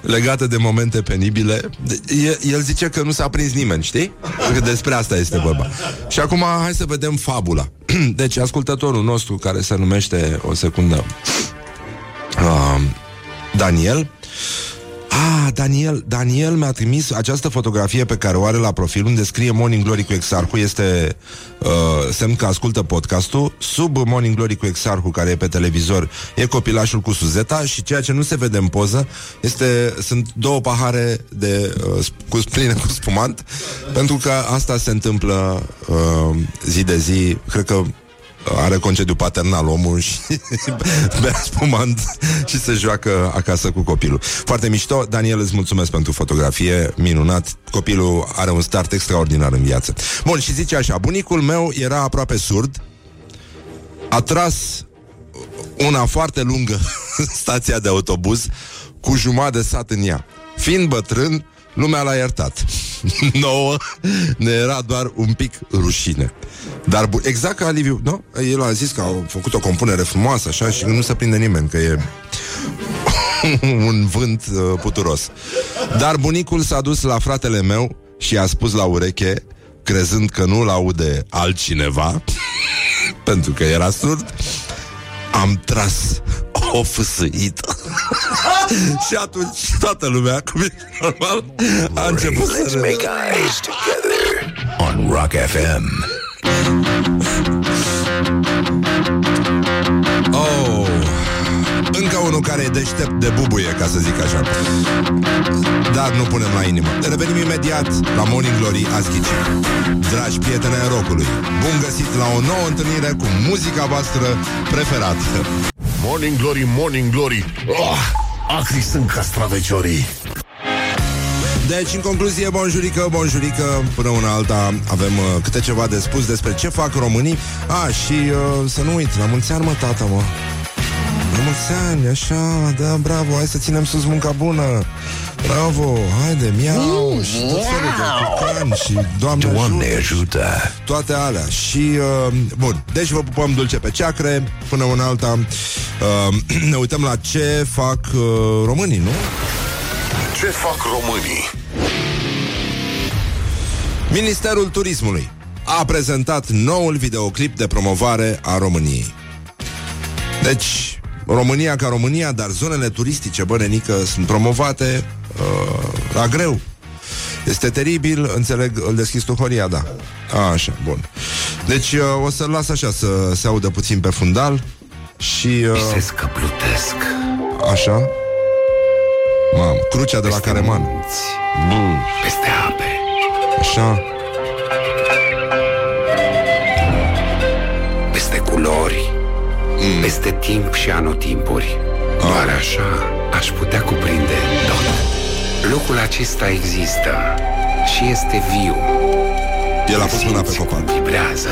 legată de momente penibile. De- El zice că nu s-a prins nimeni, știi? Că despre asta este vorba. Și acum hai să vedem fabula. Deci ascultătorul nostru care se numește o secundă uh, Daniel? Ah, Daniel, Daniel mi-a trimis această fotografie pe care o are la profil unde scrie Morning Glory cu Exarhu este uh, semn că ascultă podcastul. Sub Morning Glory cu Exarhu care e pe televizor e copilașul cu Suzeta și ceea ce nu se vede în poză este, sunt două pahare de, uh, sp- cu pline cu spumant pentru că asta se întâmplă uh, zi de zi. Cred că are concediu paternal omul și bea spumant și se joacă acasă cu copilul. Foarte mișto. Daniel, îți mulțumesc pentru fotografie, minunat. Copilul are un start extraordinar în viață. Bun, și zice așa, bunicul meu era aproape surd, a tras una foarte lungă în stația de autobuz cu jumătate de sat în ea. Fiind bătrân, lumea l-a iertat. Nouă ne era doar un pic rușine. Dar bu- exact ca Liviu, nu? El a zis că a făcut o compunere frumoasă așa și nu se prinde nimeni, că e un vânt uh, puturos. Dar bunicul s-a dus la fratele meu și a spus la ureche, crezând că nu-l aude altcineva, pentru că era surd, am tras o fâsâită. și atunci toată lumea, cum e normal, a început să Let's râdă. make eyes together on Rock FM. Unul care e deștept de bubuie, ca să zic așa. Dar nu punem la inimă. Revenim imediat la Morning Glory azi ghicit. Dragi prieteni ai rockului, bun găsit la o nouă întâlnire cu muzica voastră preferată. Morning Glory, Morning Glory oh, Acri sunt castraveciorii Deci, în concluzie, bonjurică, bonjurică, până una alta avem uh, câte ceva de spus despre ce fac românii. A, și uh, să nu uit, la mulți ani, mă, tata, mă. La mulți ani, așa, da, bravo, hai să ținem sus munca bună. Bravo, haide, miau și tot felul de cucan și doamne, Doamne ajută. ajută! toate alea și uh, bun, deci vă pupăm dulce pe ceacre până una alta uh, ne uităm la ce fac uh, românii, nu? Ce fac românii? Ministerul Turismului a prezentat noul videoclip de promovare a României. Deci, România ca România, dar zonele turistice, bă, nenică, sunt promovate uh, la greu. Este teribil, înțeleg, îl deschis tu, Horia, da. A, așa, bun. Deci uh, o să-l las așa să se audă puțin pe fundal și... Uh, Visez că plutesc așa. Mamă, crucea de la peste Careman. munți, peste ape, Așa. Mm. peste timp și anotimpuri. Doar așa aș putea cuprinde tot. Locul acesta există și este viu. El a pus mâna pe Simți cum copac. vibrează.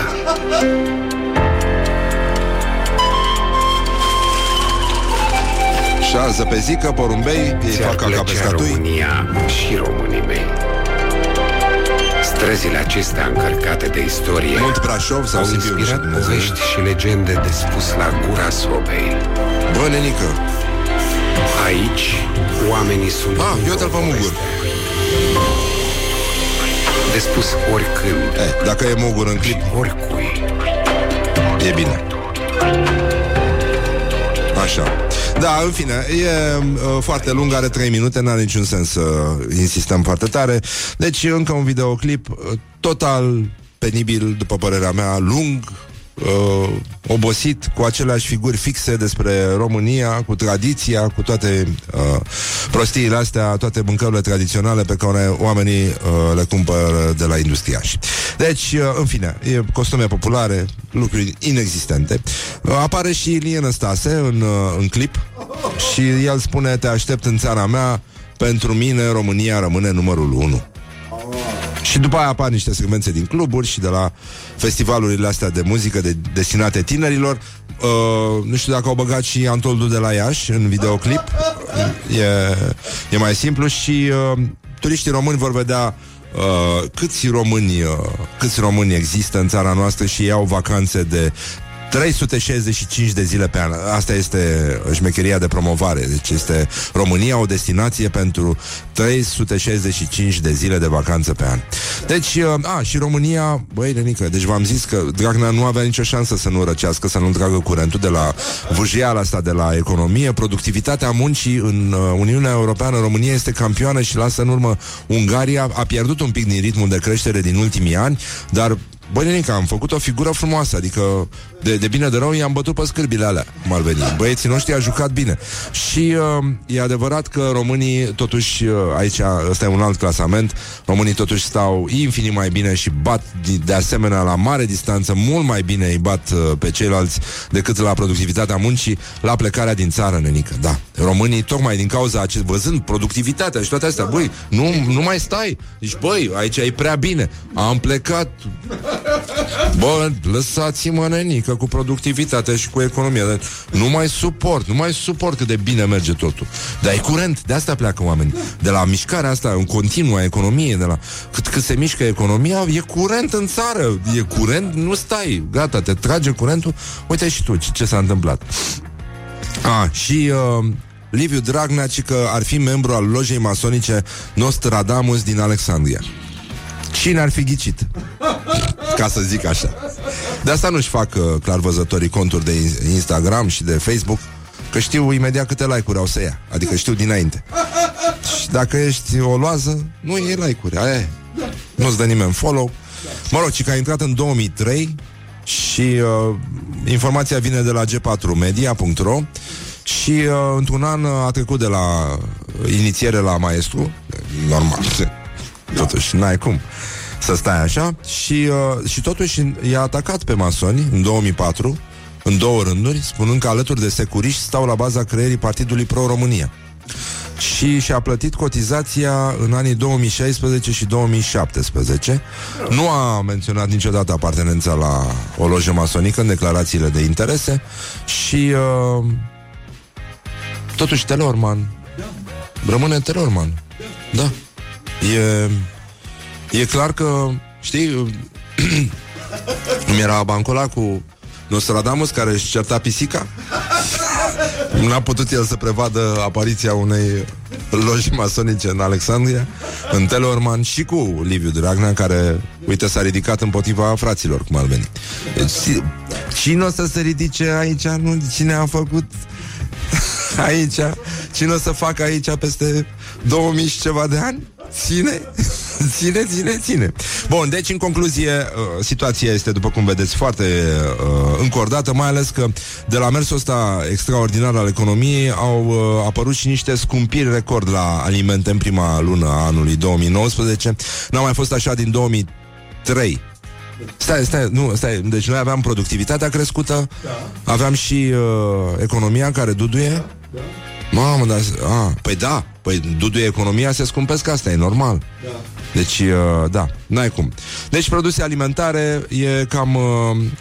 Șază pe zică, porumbei, ei Ți-ar fac caca pe plăcea statui. România și românii mei. Străzile acestea încărcate de istorie Mult Brașov sau au Sibiu, nu știu inspirat Dumnezeu. povești și legende de spus la gura sobei. Bă, nenică, Aici, oamenii sunt Ah, într-o uite-l pe Mugur. poveste. De spus oricând, eh, dacă e mogur în clip, oricui. e bine. Așa. Da, în fine, e uh, foarte lung, are 3 minute, n-are niciun sens să insistăm foarte tare. Deci, încă un videoclip uh, total penibil, după părerea mea, lung, uh, obosit, cu aceleași figuri fixe despre România, cu tradiția, cu toate uh, prostiile astea, toate mâncărurile tradiționale pe care oamenii uh, le cumpără de la industriași. Deci, uh, în fine, e costume populare, lucruri inexistente. Uh, apare și Ilie Năstase în, uh, în clip și el spune, te aștept în țara mea, pentru mine România rămâne numărul 1. Și după aia apar niște secvențe din cluburi și de la festivalurile astea de muzică de, destinate tinerilor. Uh, nu știu dacă au băgat și Antoldu de la Iași în videoclip. E, e mai simplu și uh, turiștii români vor vedea uh, câți români, uh, câți români există în țara noastră și iau vacanțe de 365 de zile pe an. Asta este șmecheria de promovare. Deci este România o destinație pentru 365 de zile de vacanță pe an. Deci, uh, a, și România, băi, Lenică, deci v-am zis că Dragnea nu avea nicio șansă să nu răcească, să nu tragă curentul de la vâjiala asta de la economie. Productivitatea muncii în uh, Uniunea Europeană, România este campioană și lasă în urmă Ungaria. A pierdut un pic din ritmul de creștere din ultimii ani, dar Băi, Nenica, am făcut o figură frumoasă Adică, de, de bine de rău, i-am bătut pe scârbile alea Cum ar veni. Băieții noștri a jucat bine. Și uh, e adevărat că românii Totuși, uh, aici, ăsta e un alt clasament Românii totuși stau infinit mai bine Și bat, de, de asemenea, la mare distanță Mult mai bine îi bat uh, pe ceilalți Decât la productivitatea muncii La plecarea din țară, Nenică, da Românii, tocmai din cauza acest, văzând productivitatea Și toate astea, băi, nu, nu mai stai. Deci, băi, aici e prea bine. Am plecat. Bă, lăsați-mă nenică cu productivitatea și cu economia. Nu mai suport, nu mai suport cât de bine merge totul. Dar e curent, de asta pleacă oamenii. De la mișcarea asta în continuă a economiei de la cât, cât se mișcă economia E curent în țară E curent, nu stai, gata, te trage curentul. Uite și tu ce, ce s-a întâmplat. A, și uh, Liviu Dragnea, ci că ar fi membru al lojei masonice Nostradamus din Alexandria Cine ar fi ghicit? Ca să zic așa. De asta nu-și fac uh, clarvăzătorii conturi de Instagram și de Facebook, că știu imediat câte like-uri au să ia. Adică știu dinainte. Și dacă ești o loază, nu e like-uri. Aia e. Nu-ți dă nimeni follow. Mă rog, ci că a intrat în 2003 și uh, informația vine de la g4media.ro și uh, într-un an a trecut de la inițiere la maestru, normal, totuși n-ai cum să stai așa și, uh, și totuși i-a atacat pe masoni în 2004 în două rânduri, spunând că alături de securiști stau la baza creierii Partidului Pro-România. Și și-a plătit cotizația în anii 2016 și 2017. Nu a menționat niciodată apartenența la o lojă masonică în declarațiile de interese și uh, totuși Telorman rămâne Telorman. Da. E E clar că, știi, îmi era bancul cu Nostradamus care își certa pisica N-a putut el să prevadă apariția unei loji masonice în Alexandria, în Telorman și cu Liviu Dragnea, care, uite, s-a ridicat împotriva fraților, cum ar veni. Deci, cine o să se ridice aici? Nu, cine a făcut aici? Cine o să facă aici peste 2000 și ceva de ani? Ține? ține, ține, ține. Bun, deci în concluzie, uh, situația este, după cum vedeți, foarte uh, încordată, mai ales că de la mersul ăsta extraordinar al economiei au uh, apărut și niște scumpiri record la alimente în prima lună a anului 2019. N-a mai fost așa din 2003. Stai, stai, nu, stai, deci noi aveam productivitatea crescută, da. aveam și uh, economia care duduie. Da. Mamă, dar... A, păi da, păi duduie economia, se scumpesc asta, e normal. Da. Deci, uh, da, n-ai cum. Deci, produse alimentare e cam, uh,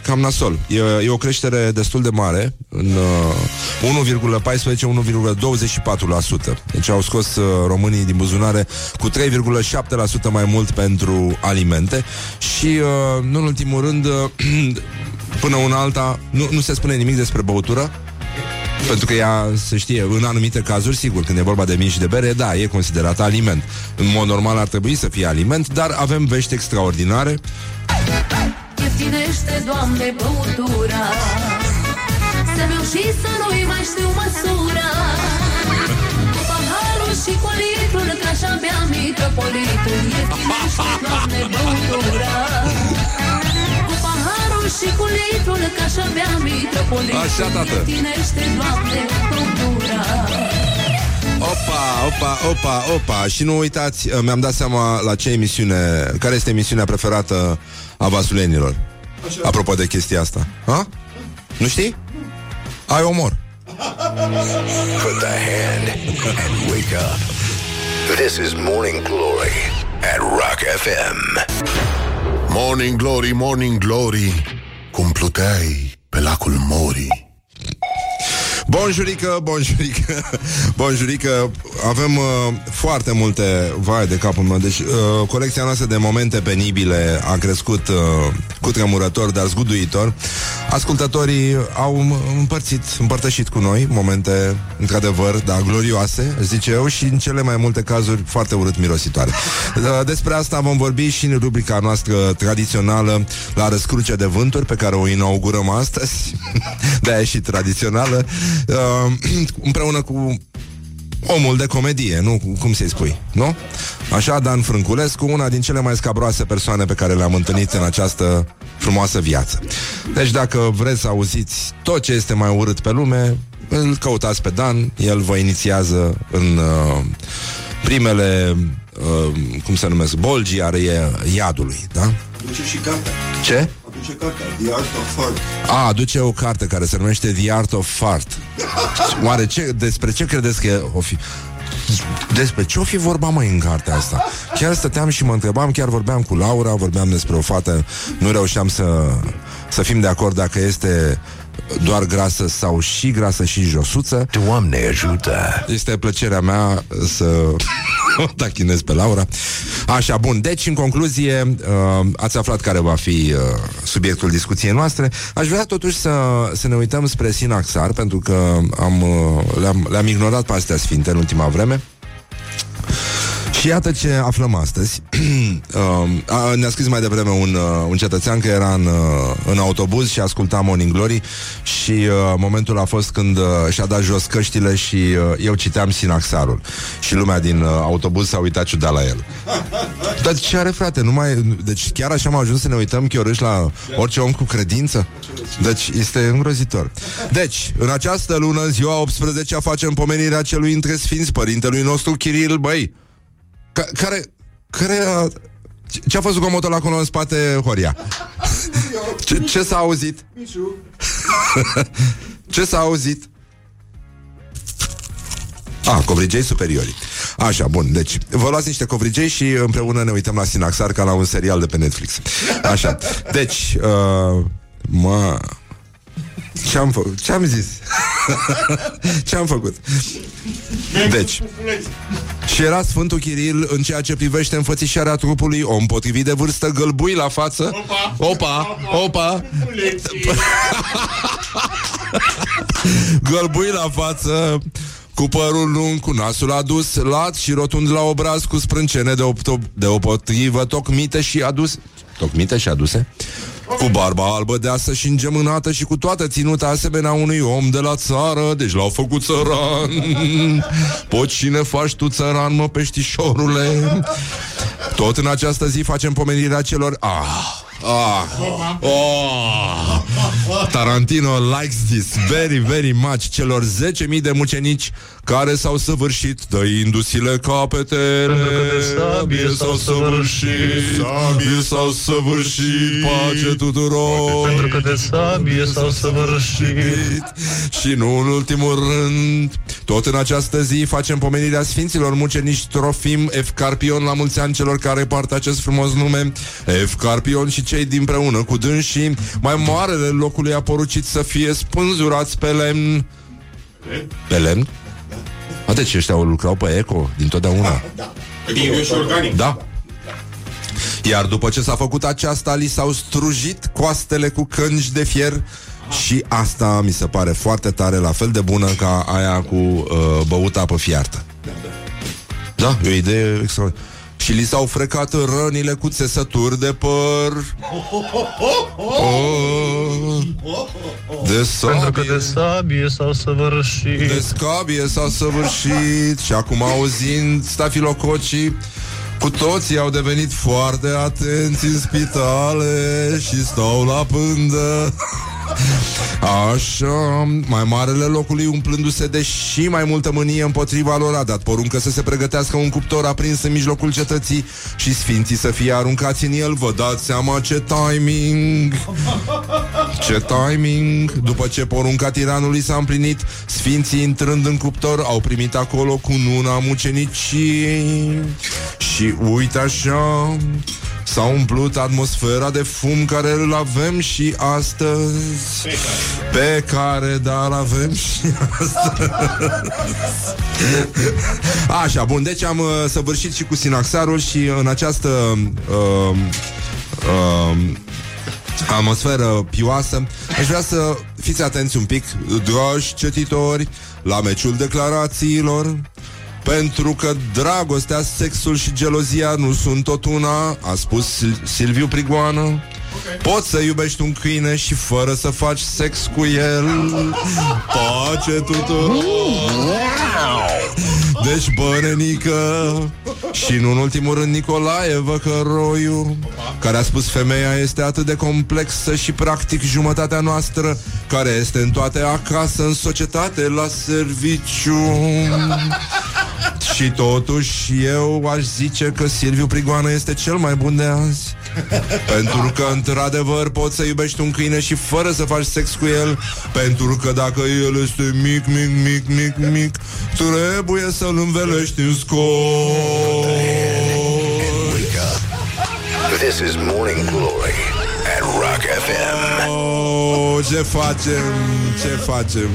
cam nasol. E, e o creștere destul de mare, în uh, 1,14-1,24%. Deci au scos uh, românii din buzunare cu 3,7% mai mult pentru alimente și, uh, nu în ultimul rând, uh, până una alta, nu, nu se spune nimic despre băutură, pentru că ea, se știe, în anumite cazuri, sigur, când e vorba de mici și de bere, da, e considerat aliment. În mod normal ar trebui să fie aliment, dar avem vești extraordinare. Ieftinește, Doamne, băutura Să beau și să nu-i mai știu măsura Cu paharul și cu litrul Că așa bea mitropolitul Ieftine și doamne băutura Cu paharul și cu litrul Că așa bea mitropolitul Așa, tată. Ieftinește doamne băutura Opa, opa, opa, opa Și nu uitați, uh, mi-am dat seama la ce emisiune Care este emisiunea preferată a vasulenilor Apropo de chestia asta ha? Nu știi? Ai omor Put the hand and wake up. This is Morning Glory at Rock FM. Morning Glory, Morning Glory Cum pluteai pe lacul Mori Bonjurică, bonjurică, bonjurică. Avem uh, foarte multe Vai de capul meu. Deci uh, colecția noastră de momente penibile A crescut uh, cu tremurător Dar zguduitor. Ascultătorii au împărțit, împărtășit cu noi Momente, într-adevăr, da, glorioase Zice eu și în cele mai multe cazuri Foarte urât mirositoare. Uh, Despre asta vom vorbi și în rubrica noastră Tradițională La răscruce de vânturi Pe care o inaugurăm astăzi. De-aia e și tradițională uh, împreună cu omul de comedie, nu? Cum să-i spui, nu? Așa, Dan Frânculescu, una din cele mai scabroase persoane pe care le-am întâlnit în această frumoasă viață. Deci dacă vreți să auziți tot ce este mai urât pe lume, îl căutați pe Dan, el vă inițiază în uh, primele, uh, cum se numesc, bolgii ale iadului, da? Duce și cartea. Ce? Aduce cartea. The Art of Fart. A, aduce o carte care se numește The Art of Fart. Oare ce, despre ce credeți că o fi? Despre ce o fi vorba mai în cartea asta? Chiar stăteam și mă întrebam, chiar vorbeam cu Laura, vorbeam despre o fată, nu reușeam să, să fim de acord dacă este doar grasă sau și grasă și josuță. Doamne ajută! Este plăcerea mea să o tachinez pe Laura. Așa, bun. Deci, în concluzie, uh, ați aflat care va fi uh, subiectul discuției noastre. Aș vrea totuși să, să ne uităm spre Sinaxar, pentru că am, uh, le-am, le-am ignorat pe astea sfinte în ultima vreme. Și iată ce aflăm astăzi. uh, a, ne-a scris mai devreme un, uh, un cetățean că era în, uh, în autobuz și asculta Morning Glory și uh, momentul a fost când uh, și-a dat jos căștile și uh, eu citeam Sinaxarul. Și lumea din uh, autobuz s-a uitat ciudat la el. Dar ce are, frate? Nu mai... Deci chiar așa am ajuns să ne uităm chiorâși la orice om cu credință? Deci este îngrozitor. Deci, în această lună, în ziua 18 facem pomenirea celui între sfinți, părintelui nostru Chiril, băi, ca- care, care a, ce- ce a fost zgomotul acolo în spate, Horia? Ce, ce s-a auzit? ce s-a auzit? A, covrigei superiori. Așa, bun, deci vă luați niște covrigei și împreună ne uităm la Sinaxar ca la un serial de pe Netflix. Așa, deci, uh, mă... Ce-am făcut? Ce-am zis? Ce-am făcut? Deci, și era Sfântul Chiril în ceea ce privește înfățișarea trupului om potrivit de vârstă gălbui la față. Opa! Opa! opa. gălbui la față, cu părul lung, cu nasul adus, lat și rotund la obraz, cu sprâncene de, opto- de opotrivă, tocmite și adus. Tocmite și aduse? Cu barba albă deasă și îngemânată și cu toată ținuta asemenea unui om de la țară, deci l-au făcut țăran. Poți și ne faci tu țăran, mă, peștișorule. Tot în această zi facem pomenirea celor... Ah, ah, oh. Tarantino likes this very, very much celor 10.000 de mucenici care s-au săvârșit. Dăindu-si-le capetele. Sabie s-au săvârșit, sabie s-au săvârșit, pace tuturor. Pentru că de sabie s-au săvârșit. Și nu în ultimul rând, tot în această zi facem pomenirea Sfinților Mucenici Trofim, Efcarpion la mulți ani celor care poartă acest frumos nume, Efcarpion și cei din preună cu dânsii, mai moarele locului a porucit să fie spânzurați pe lemn. Pe lemn? A, deci ăștia lucrau pe eco din totdeauna. Bio și organic. Da. Iar după ce s-a făcut aceasta, li s-au strujit coastele cu cângi de fier și asta mi se pare foarte tare, la fel de bună ca aia cu uh, băut apă fiartă. Da, e o idee extraordinară. Și li s-au frecat rănile cu țesături de păr. Oh, De Pentru că de sabie sabie s-au săvârșit. De scabie s-a săvârșit. Și acum auzind stafilococii cu toții au devenit foarte atenți în spitale și stau la pândă. Așa, mai marele locului umplându-se de și mai multă mânie împotriva lor a dat poruncă să se pregătească un cuptor aprins în mijlocul cetății și sfinții să fie aruncați în el. Vă dați seama ce timing! Ce timing! După ce porunca tiranului s-a împlinit, sfinții intrând în cuptor au primit acolo cu nuna mucenicii. Și uite așa, S-a umplut atmosfera de fum care îl avem și astăzi. Pe care, da, îl avem și astăzi. Așa, bun, deci am uh, săvârșit și cu Sinaxarul Și în această uh, uh, atmosferă pioasă Aș vrea să fiți atenți un pic, dragi cetitori La meciul declarațiilor pentru că dragostea, sexul și gelozia nu sunt tot una, a spus Sil- Silviu Prigoană. Okay. Poți să iubești un câine și fără să faci sex cu el. Pace tuturor! Deci, bănenică Și nu în ultimul rând Nicolae Văcăroiu Care a spus femeia este atât de complexă Și practic jumătatea noastră Care este în toate acasă În societate, la serviciu. Și totuși eu aș zice că Silviu Prigoană este cel mai bun de azi. Pentru că într-adevăr poți să iubești un câine și fără să faci sex cu el Pentru că dacă el este mic, mic, mic, mic, mic Trebuie să-l învelești în scor This is Morning Glory at Rock FM. Oh, ce facem, ce facem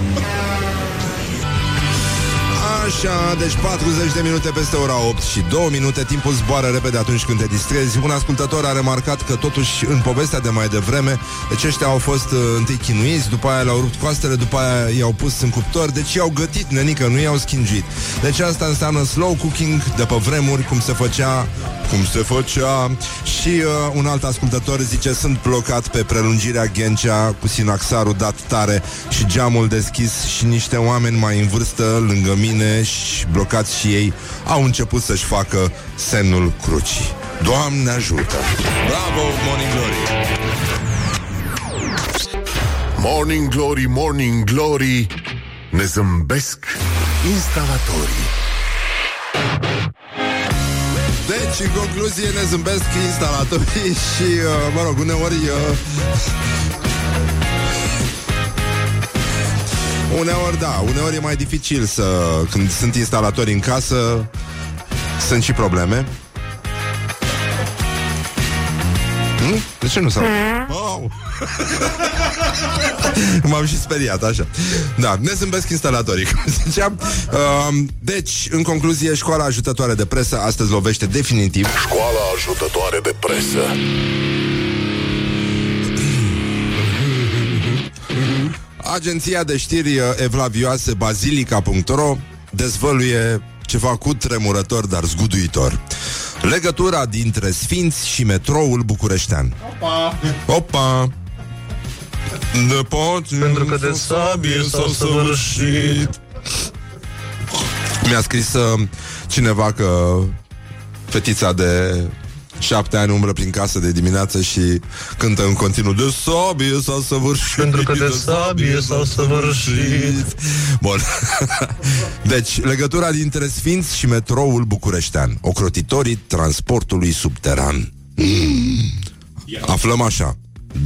Așa, deci 40 de minute peste ora 8 și 2 minute. Timpul zboară repede atunci când te distrezi. Un ascultător a remarcat că totuși în povestea de mai devreme Deci ăștia au fost uh, întâi chinuiți După aia le-au rupt coastele După aia i-au pus în cuptor Deci i-au gătit, nenică, nu i-au schingiit. Deci asta înseamnă slow cooking De pe vremuri, cum se făcea Cum se făcea. Și uh, un alt ascultător zice Sunt blocat pe prelungirea Ghencea Cu sinaxarul dat tare Și geamul deschis Și niște oameni mai în vârstă lângă mine și blocați și ei au început să-și facă semnul crucii. Doamne ajută! Bravo, Morning Glory! Morning Glory, Morning Glory Ne zâmbesc instalatorii Deci, în concluzie, ne zâmbesc instalatorii și, uh, mă rog, uneori... Uneori, da, uneori e mai dificil să... Când sunt instalatori în casă, sunt și probleme. Nu? De ce nu s-au... Oh. M-am și speriat, așa. Da, ne zâmbesc instalatorii, cum ziceam. Uh, deci, în concluzie, școala ajutătoare de presă astăzi lovește definitiv Școala ajutătoare de presă Agenția de știri uh, evlavioase Bazilica.ro dezvăluie ceva cu tremurător, dar zguduitor. Legătura dintre Sfinți și metroul bucureștean. Opa! Opa! De poți Pentru că de sabie s-au săvârșit Mi-a scris uh, cineva că fetița de șapte ani umblă prin casă de dimineață și cântă în continuu De sabie s-a săvârșit Pentru că de sabie s-au săvârșit Bun. deci, legătura dintre Sfinți și metroul bucureștean. Ocrotitorii transportului subteran. Mm. Aflăm așa.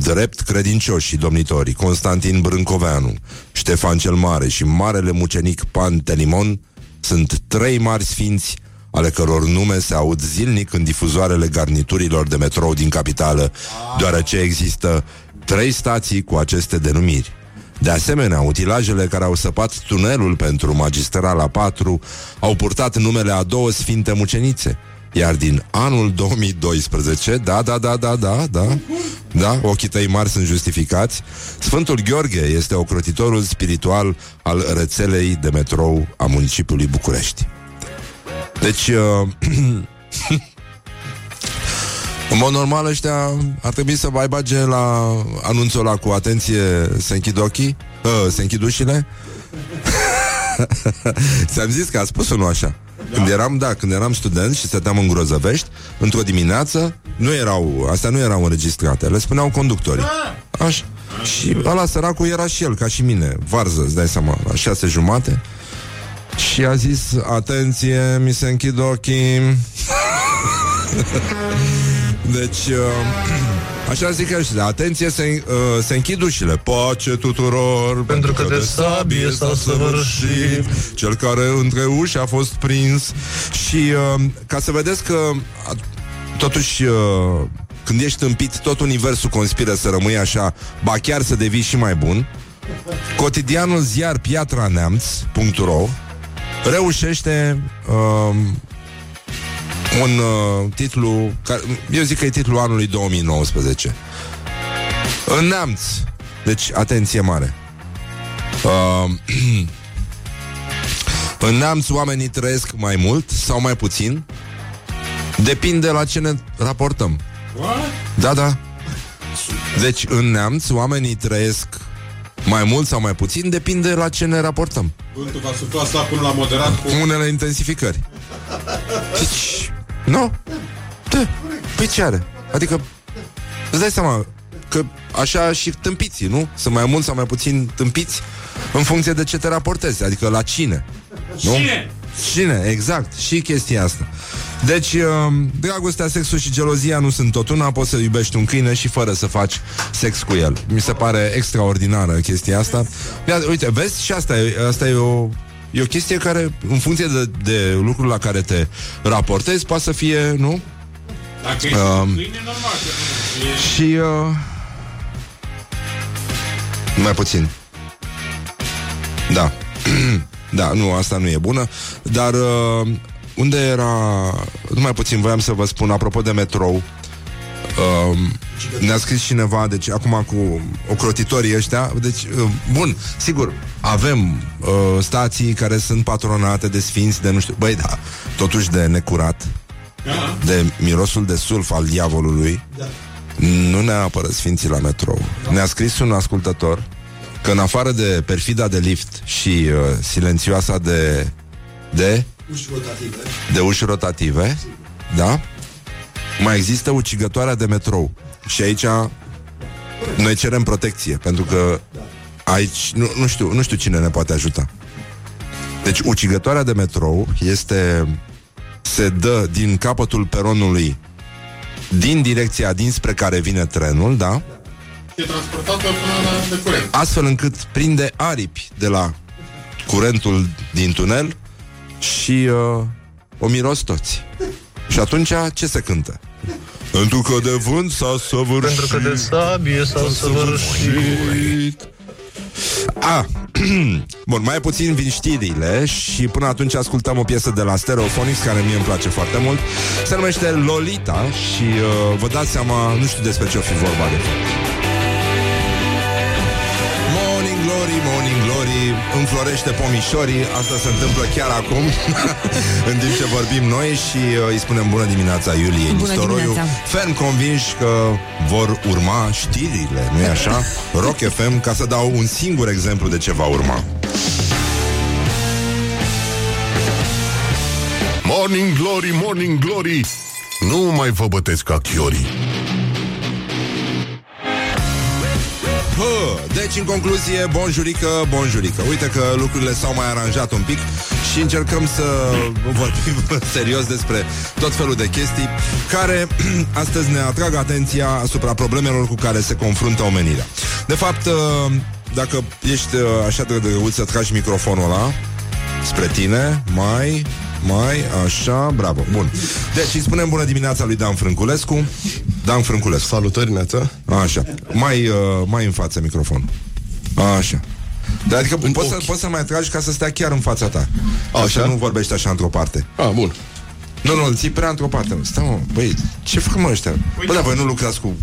Drept credincioși și domnitorii Constantin Brâncoveanu, Ștefan cel Mare și marele mucenic Pantelimon sunt trei mari sfinți ale căror nume se aud zilnic în difuzoarele garniturilor de metrou din capitală, deoarece există trei stații cu aceste denumiri. De asemenea, utilajele care au săpat tunelul pentru magistrala 4 au purtat numele a două sfinte mucenițe. Iar din anul 2012, da, da, da, da, da, da, da, ochii tăi mari sunt justificați, Sfântul Gheorghe este ocrotitorul spiritual al rețelei de metrou a municipiului București. Deci, uh, În mod normal ăștia ar trebui să mai bage la anunțul ăla cu atenție se închid ochii, uh, se închid ușile. Ți-am zis că a spus-o nu așa. Când eram, da, când eram student și stăteam în Grozăvești, într-o dimineață, nu erau, astea nu erau înregistrate, le spuneau conductorii. Așa. Și ăla săracul era și el, ca și mine, varză, îți dai seama, la șase jumate. Și a zis, atenție, mi se închid ochii. deci, uh, așa zic ăștia, atenție, se, uh, se închid ușile. Pace tuturor, Pentru că de sabie s-a săvârșit. cel care între uși a fost prins. Și uh, ca să vedeți că a, totuși uh, când ești împit, tot universul conspiră să rămâi așa, ba chiar să devii și mai bun. Cotidianul ziar Piatra Neamț.ro reușește uh, un uh, titlu, care, eu zic că e titlul anului 2019. În Neamț. Deci, atenție mare. Uh, în Neamț oamenii trăiesc mai mult sau mai puțin. Depinde la ce ne raportăm. Da, da. Deci, în Neamț oamenii trăiesc mai mult sau mai puțin, depinde la ce ne raportăm. Vântul va sufla slab până la moderat cu... Unele intensificări. Deci, nu? Da. Păi ce are? Adică, îți dai seama că așa și tâmpiții, nu? Sunt mai mulți sau mai puțin tâmpiți în funcție de ce te raportezi, adică la cine. Nu? Cine? Cine, exact, și chestia asta. Deci, uh, dragostea, sexul și gelozia nu sunt tot una, poți să iubești un câine și fără să faci sex cu el. Mi se pare extraordinară chestia asta. Ia, uite, vezi, și asta e, asta e o E o chestie care, în funcție de, de lucrul la care te raportezi, poate să fie, nu? Dacă ești Um, um, câine, normal. că E... Și... Uh, mai puțin. Da. da, nu, asta nu e bună. Dar uh, unde era... Numai puțin voiam să vă spun, apropo de metrou, uh, ne-a scris cineva, deci acum cu ocrotitorii ăștia, deci, uh, bun, sigur, avem uh, stații care sunt patronate de sfinți, de nu știu, băi, da, totuși de necurat, de mirosul de sulf al diavolului, nu ne apără sfinții la metrou. Ne-a scris un ascultător că în afară de perfida de lift și uh, silențioasa de de Uși rotative. de uși rotative, da? Mai există ucigătoarea de metrou. Și aici noi cerem protecție, pentru că aici nu, nu știu, nu știu cine ne poate ajuta. Deci ucigătoarea de metrou este se dă din capătul peronului din direcția dinspre care vine trenul, da? E transportată până la de curent. Astfel încât prinde aripi de la curentul din tunel și uh, o miros toți. Și atunci ce se cântă? Pentru că de vânt s-a săvârșit Pentru că de sabie s-a săvârșit. A, bun, mai puțin vin știrile și până atunci ascultăm o piesă de la Stereophonics care mie îmi place foarte mult. Se numește Lolita și uh, vă dați seama, nu știu despre ce o fi vorba de fapt. Înflorește pomișorii Asta se întâmplă chiar acum În timp ce vorbim noi Și uh, îi spunem bună dimineața Iuliei Bună Nistoroiu dimineața. Ferm convinși că vor urma știrile nu e așa? Rock FM Ca să dau un singur exemplu de ce va urma Morning Glory, Morning Glory Nu mai vă bătesc ca chiorii Hă, Deci, în concluzie, bonjurică, bonjurică. Uite că lucrurile s-au mai aranjat un pic Și încercăm să vorbim serios despre tot felul de chestii Care astăzi ne atrag atenția asupra problemelor cu care se confruntă omenirea. De fapt, uh, dacă ești uh, așa de drăguț să tragi microfonul ăla Spre tine, mai, mai, așa, bravo, bun. Deci îi spunem bună dimineața lui Dan Frânculescu Dan Frânculescu Salutări, Neața. Așa. Mai, uh, mai în față microfonul. Așa. Dar adică poți, să, poți să mai tragi ca să stea chiar în fața ta. Așa, Așa? nu vorbești așa într-o parte. A, bun. Nu, nu, îl ții prea într-o parte. Stai, mă, băi, ce fac mă ăștia? Bă, dar voi nu lucrați cu...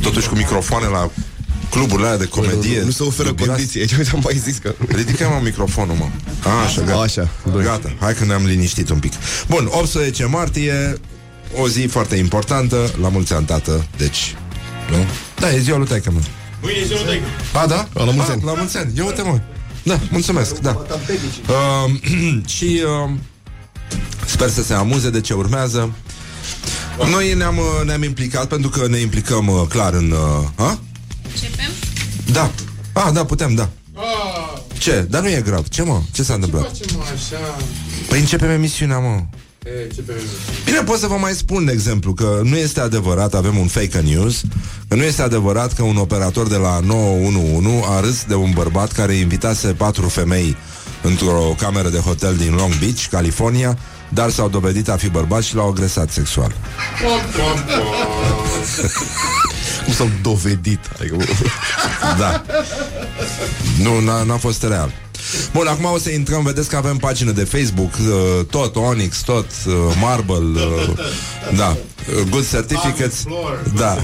Totuși cu microfoane la cluburile alea de comedie. Nu, nu se oferă Iubilați? condiții. Aici am mai zis că... Ridică mă microfonul, mă. A, așa, gata. Așa, bun. Gata, hai că ne-am liniștit un pic. Bun, 18 martie, o zi foarte importantă, la mulți ani, tată, deci, nu? Da, e ziua lui taică mă. Mâine e ziua de A, da? La mulți ani. A, la mulți ani. Ia uite, mă. Da, mulțumesc, da. Uh, și uh, sper să se amuze de ce urmează. Noi ne-am, uh, ne-am implicat pentru că ne implicăm uh, clar în... Uh, a? Începem? Da. Ah, da, putem, da. Ce? Dar nu e grav. Ce, mă? Ce s-a întâmplat? Facem așa. Păi începem emisiunea, mă. E, ce pe Bine, pot să vă mai spun, de exemplu, că nu este adevărat, avem un fake news, că nu este adevărat că un operator de la 911 a râs de un bărbat care invitase patru femei într-o cameră de hotel din Long Beach, California, dar s-au dovedit a fi bărbați și l-au agresat sexual. Cum s-au dovedit. Adică, Da. Nu, n-a, n-a fost real. Bun, acum o să intrăm, vedeți că avem pagină de Facebook, uh, tot Onyx, tot uh, Marble, uh, da, uh, Good Certificates, da,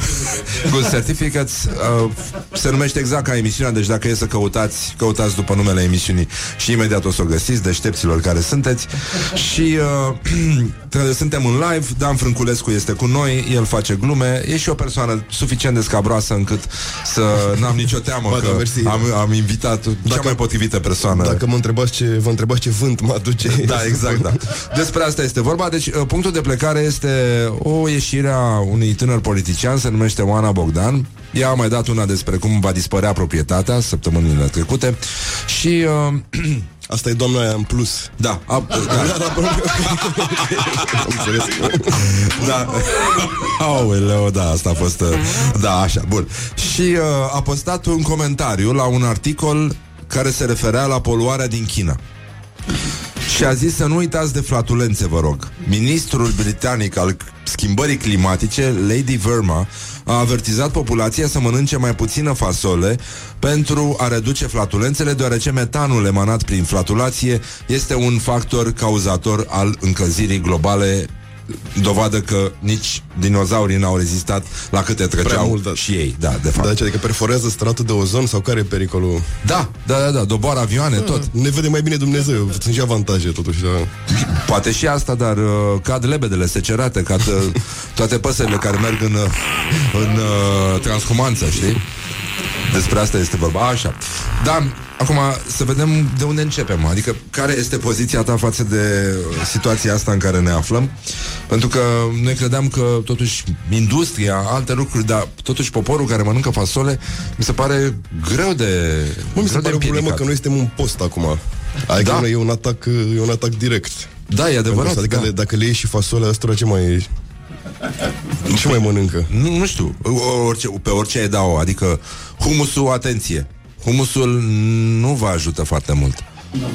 Good Certificates, uh, se numește exact ca emisiunea, deci dacă e să căutați, căutați după numele emisiunii și imediat o să o găsiți, deștepților care sunteți. Și uh, trebuie- suntem în live, Dan Frânculescu este cu noi, el face glume, e și o persoană suficient de scabroasă încât să n-am nicio teamă Ba, că da, mersi. am, am invitat cea Dacă- mai potrivită persoană. Dacă mă întrebați ce, vă întrebați ce vânt mă aduce Da, exact, da. Despre asta este vorba. Deci, uh, punctul de plecare este o ieșire a unui tânăr politician, se numește Oana Bogdan. Ea a mai dat una despre cum va dispărea proprietatea săptămânile trecute și... Uh, Asta e doamna aia în plus da, a, da, Am înțeles. da. Aoleu, da, asta a fost... Uh, da, așa, bun. Și uh, a postat un comentariu la un articol care se referea la poluarea din China. Și a zis să nu uitați de flatulențe, vă rog. Ministrul britanic al schimbării climatice, Lady Verma, a avertizat populația să mănânce mai puțină fasole pentru a reduce flatulențele, deoarece metanul emanat prin flatulație este un factor cauzator al încălzirii globale dovadă că nici dinozaurii n-au rezistat la câte treceau mult, da. și ei, da, de fapt. Da, ce, adică perforează stratul de ozon sau care e pericolul? Da, da, da, da, doboară avioane, tot. Ne vede mai bine Dumnezeu. Sunt și avantaje totuși. Da. Poate și asta, dar uh, cad lebedele secerate, cad uh, toate păsările care merg în, uh, în uh, transhumanță, știi? Despre asta este vorba. Așa. Da, acum să vedem de unde începem. Adică care este poziția ta față de uh, situația asta în care ne aflăm. Pentru că noi credeam că totuși industria, alte lucruri, dar totuși poporul care mănâncă fasole mi se pare greu de Mă, mi se greu de pare o problemă împiedicat. că noi suntem un post acum. Adică Da. da. e un atac, e un atac direct. Da, e adevărat. Adică da. le, dacă le iei și fasolea asta, ce mai... Ce mai mănâncă? Nu, nu știu, orice, pe orice ai da-o Adică humusul, atenție Humusul nu vă ajută foarte mult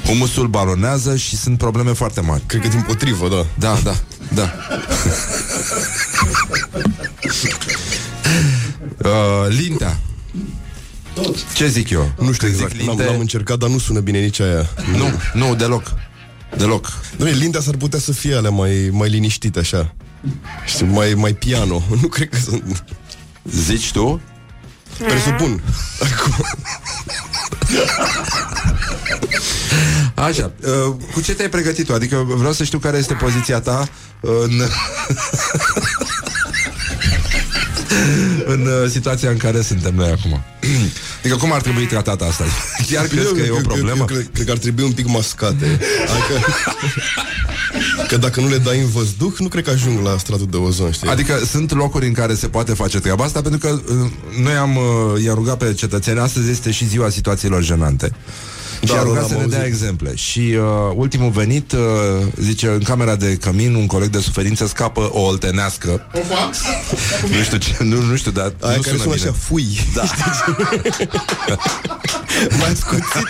Humusul balonează și sunt probleme foarte mari Cred că din potrivă, da. Da, da, da uh, Lintea Ce zic eu? Nu știu Când exact, zic n-am, linte, n-am încercat, dar nu sună bine nici aia. Nu, nu, deloc Deloc Doamne, Linda s-ar putea să fie alea mai, mai liniștite așa. Știi, mai, mai piano. Nu cred că sunt... Zici tu? Presupun. Acum, Așa, uh, cu ce te-ai pregătit tu? Adică vreau să știu care este poziția ta în... în uh, situația în care suntem noi acum. adică cum ar trebui tratat asta? Chiar crezi că e o eu- problemă? Eu, cred, cred că ar trebui un pic mascate. Adică, că dacă nu le dai în văzduh, nu cred că ajung la stratul de ozon, știi? Adică sunt locuri în care se poate face treaba asta Pentru că uh, noi am uh, i-am rugat pe cetățeni Astăzi este și ziua situațiilor jenante și Da, a da, rugat da, să am ne dea auzit. exemple Și uh, ultimul venit uh, Zice, în camera de cămin Un coleg de suferință scapă o oltenească Opa! Nu știu ce, nu, nu știu, dar Aia nu care sună bine. așa, fui. Da. Mai ascuțit.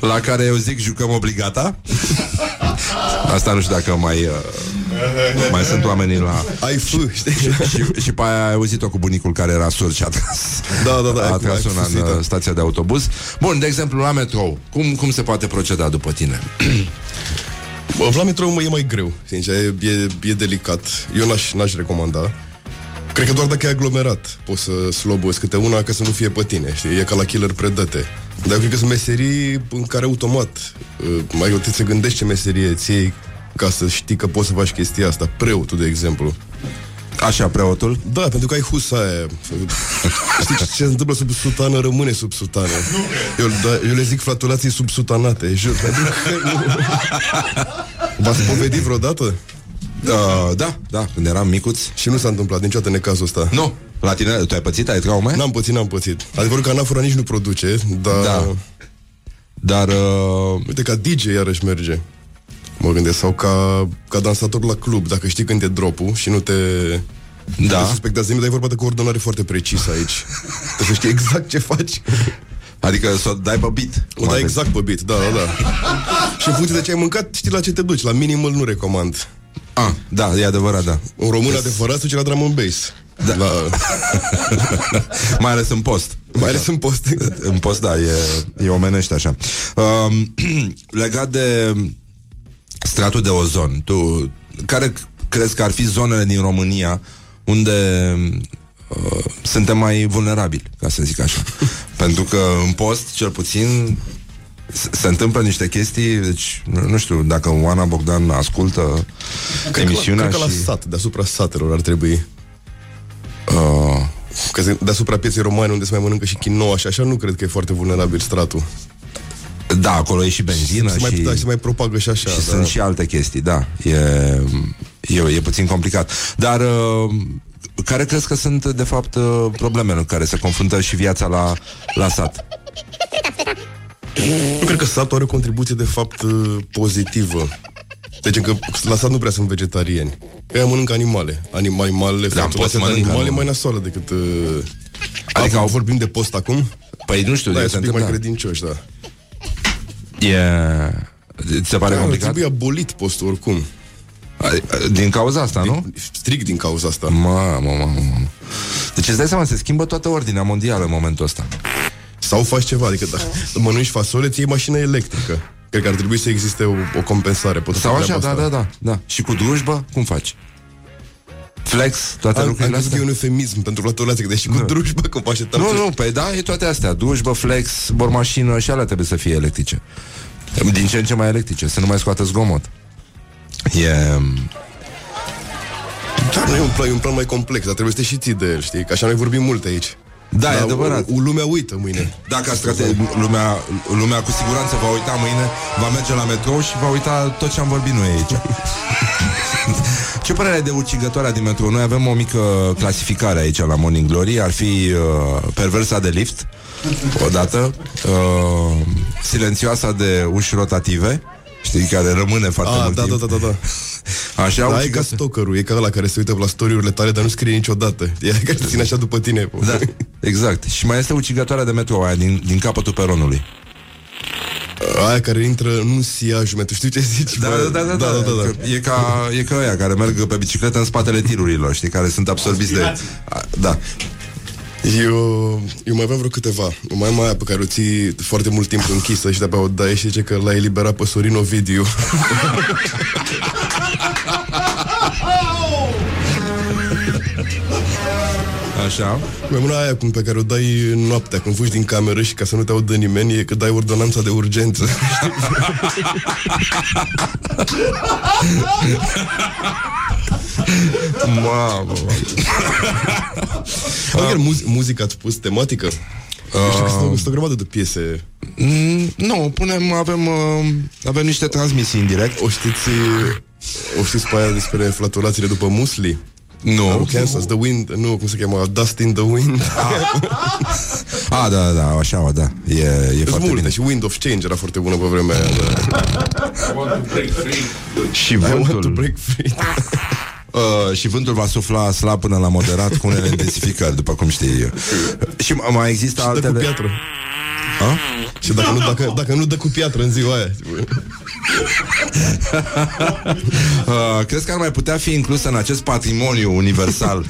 La care eu zic jucăm obligata Asta nu știu dacă mai uh, Mai sunt oamenii la Ai f, știi? și, și pe aia ai auzit-o cu bunicul care era surd și a tras Da, da, da, A ai- tras ai una fusit, în da. uh, stația de autobuz Bun, de exemplu, la metrou Cum, cum se poate proceda după tine? Bă, la metrou mă, e mai greu, sincer, e, e, e delicat. Eu n-aș, n-aș recomanda. Cred că doar dacă e aglomerat poți să slobozi câte una ca să nu fie pe tine, știi? E ca la killer predate. Dar eu cred că sunt meserii în care automat uh, mai trebuie să gândești ce meserie ți iei ca să știi că poți să faci chestia asta. Preotul, de exemplu. Așa, preotul? Da, pentru că ai husa aia. Știi ce se întâmplă sub sutană, rămâne sub sutană. Eu, da, eu le zic flatulații sub sutanate, jur. Pentru că nu... V-ați povedit vreodată? Uh, da, da, când eram micuț. Și nu s-a întâmplat niciodată necazul ăsta. Nu. La tine, tu ai pățit? Ai traume? N-am pățit, n-am pățit. Adevărul că anafora nici nu produce, dar... Da. Dar... Uh... Uite, ca DJ iarăși merge. Mă gândesc, sau ca, ca dansator la club, dacă știi când e dropul și nu te... Da. Te suspectează nimic, dar e vorba de coordonare foarte precisă aici. Trebuie să știi exact ce faci. Adică să o dai pe beat. O dai exact pe beat, da, da, da. și în funcție de ce ai mâncat, știi la ce te duci. La minimal nu recomand. Ah, da, e adevărat, da. Un român adevărat se duce la drum and bass. Da. La... Mai ales în post. Mai ales în post. în post, da, e, e omenește așa. Um, legat de stratul de ozon, tu care crezi că ar fi zonele din România unde uh, suntem mai vulnerabili, ca să zic așa. Pentru că în post, cel puțin, se- se întâmplă niște chestii, deci nu nu știu dacă Oana Bogdan ascultă Cred că, emisiunea la, cred că și... la sat, deasupra satelor ar trebui. Uh, Că se- deasupra pieței romane unde se mai mănâncă și quinoa și așa, nu cred că e foarte vulnerabil stratul. Da, acolo e și benzină se, mai, și... da, se mai propagă și așa. Și da. sunt și alte chestii, da. E, e, e puțin complicat. Dar uh, care crezi că sunt, de fapt, uh, problemele în care se confruntă și viața la, la sat? Nu cred că satul are o contribuție de fapt uh, pozitivă. Deci că la sat nu prea sunt vegetariani. Că ea mănâncă animale. Anim- animalele, Da, fratulația poți de mănâncă, animale nu? mai nasoală decât... Uh... Adică Adică au- au vorbim de post acum? Păi nu știu, Da, de e se un pic mai întâmplă. credincioși, da. E... Ți se pare Da, complicat? trebuie abolit postul oricum. A- Din cauza asta, nu? Strict din cauza asta. Mamă, mamă, mamă. Deci îți dai seama, se schimbă toată ordinea mondială în momentul ăsta. Sau faci ceva, adică da, mănânci fasole, ți iei mașină electrică. Cred că ar trebui să existe o, o compensare. Pot să Sau fac așa, treaba da, asta. da, da, da. Și cu drujbă, cum faci? Flex, toate Am, am lucrurile crezut că astea? e un eufemism pentru flatulație, că deși cu drujbă, cum faci Nu, nu, păi da, e toate astea Dujbă, flex, bormașină și alea trebuie să fie electrice Din ce în ce mai electrice Să nu mai scoată zgomot E... Dar nu e un plan, e un plan mai complex, dar trebuie să te și ții de el, știi? Că așa noi vorbim mult aici. Da, e Dar adevărat. o- o- Lumea uită mâine. Dacă strate, lumea, lumea cu siguranță va uita mâine Va merge la metrou și va uita tot ce am vorbit noi aici Ce părere ai de ucigătoarea din metrou? Noi avem o mică clasificare aici la Morning Glory Ar fi uh, perversa de lift Odată uh, Silențioasa de uși rotative Știi, care rămâne foarte Ah, mult da, da, timp. da, da, da. Așa, Da, e ca ucigător- stalkerul, e ca ăla care se uită la story-urile tale, dar nu scrie niciodată. E aia care te ține așa după tine. Da, exact. Și mai este ucigătoarea de metrou aia din, din capătul peronului. Aia care intră în siajul, tu știi ce zici? Da, bă? da, da, da, da, da, da. Că E ca, e ca aia care merg pe bicicletă în spatele tirurilor, știi, care sunt absorbiți de... A, Da. Eu, eu mai aveam vreo câteva. Mai am aia pe care o ții foarte mult timp închisă și de-abia o dai și zice că l-a eliberat pe Sorin Ovidiu. Așa. Mai mână aia cum pe care o dai noaptea când fugi din cameră și ca să nu te audă nimeni e că dai ordonanța de urgență. Mamă, Adică muzi- muzica ați pus tematică? Eu știu că sunt, sunt o grămadă de piese. Mm, nu, punem, avem, uh, avem niște transmisii în direct. O știți, o știți pe aia despre flatulațiile după musli? Nu. Au Kansas, The Wind, nu, cum se cheamă, Dust in the Wind. A, da, da, așa, o, da. E, e Sunt foarte multe bine. și Wind of Change era foarte bună pe vremea aia. Da. Și I want to vântul, break free. uh, și vântul va sufla slab până la moderat cu unele intensificări, după cum știi. Și mai există Și dă cu altele... piatră. A? Și dacă nu, dacă, dacă nu dă cu piatră în ziua aia. Uh, crezi că ar mai putea fi inclusă în acest patrimoniu universal, uh,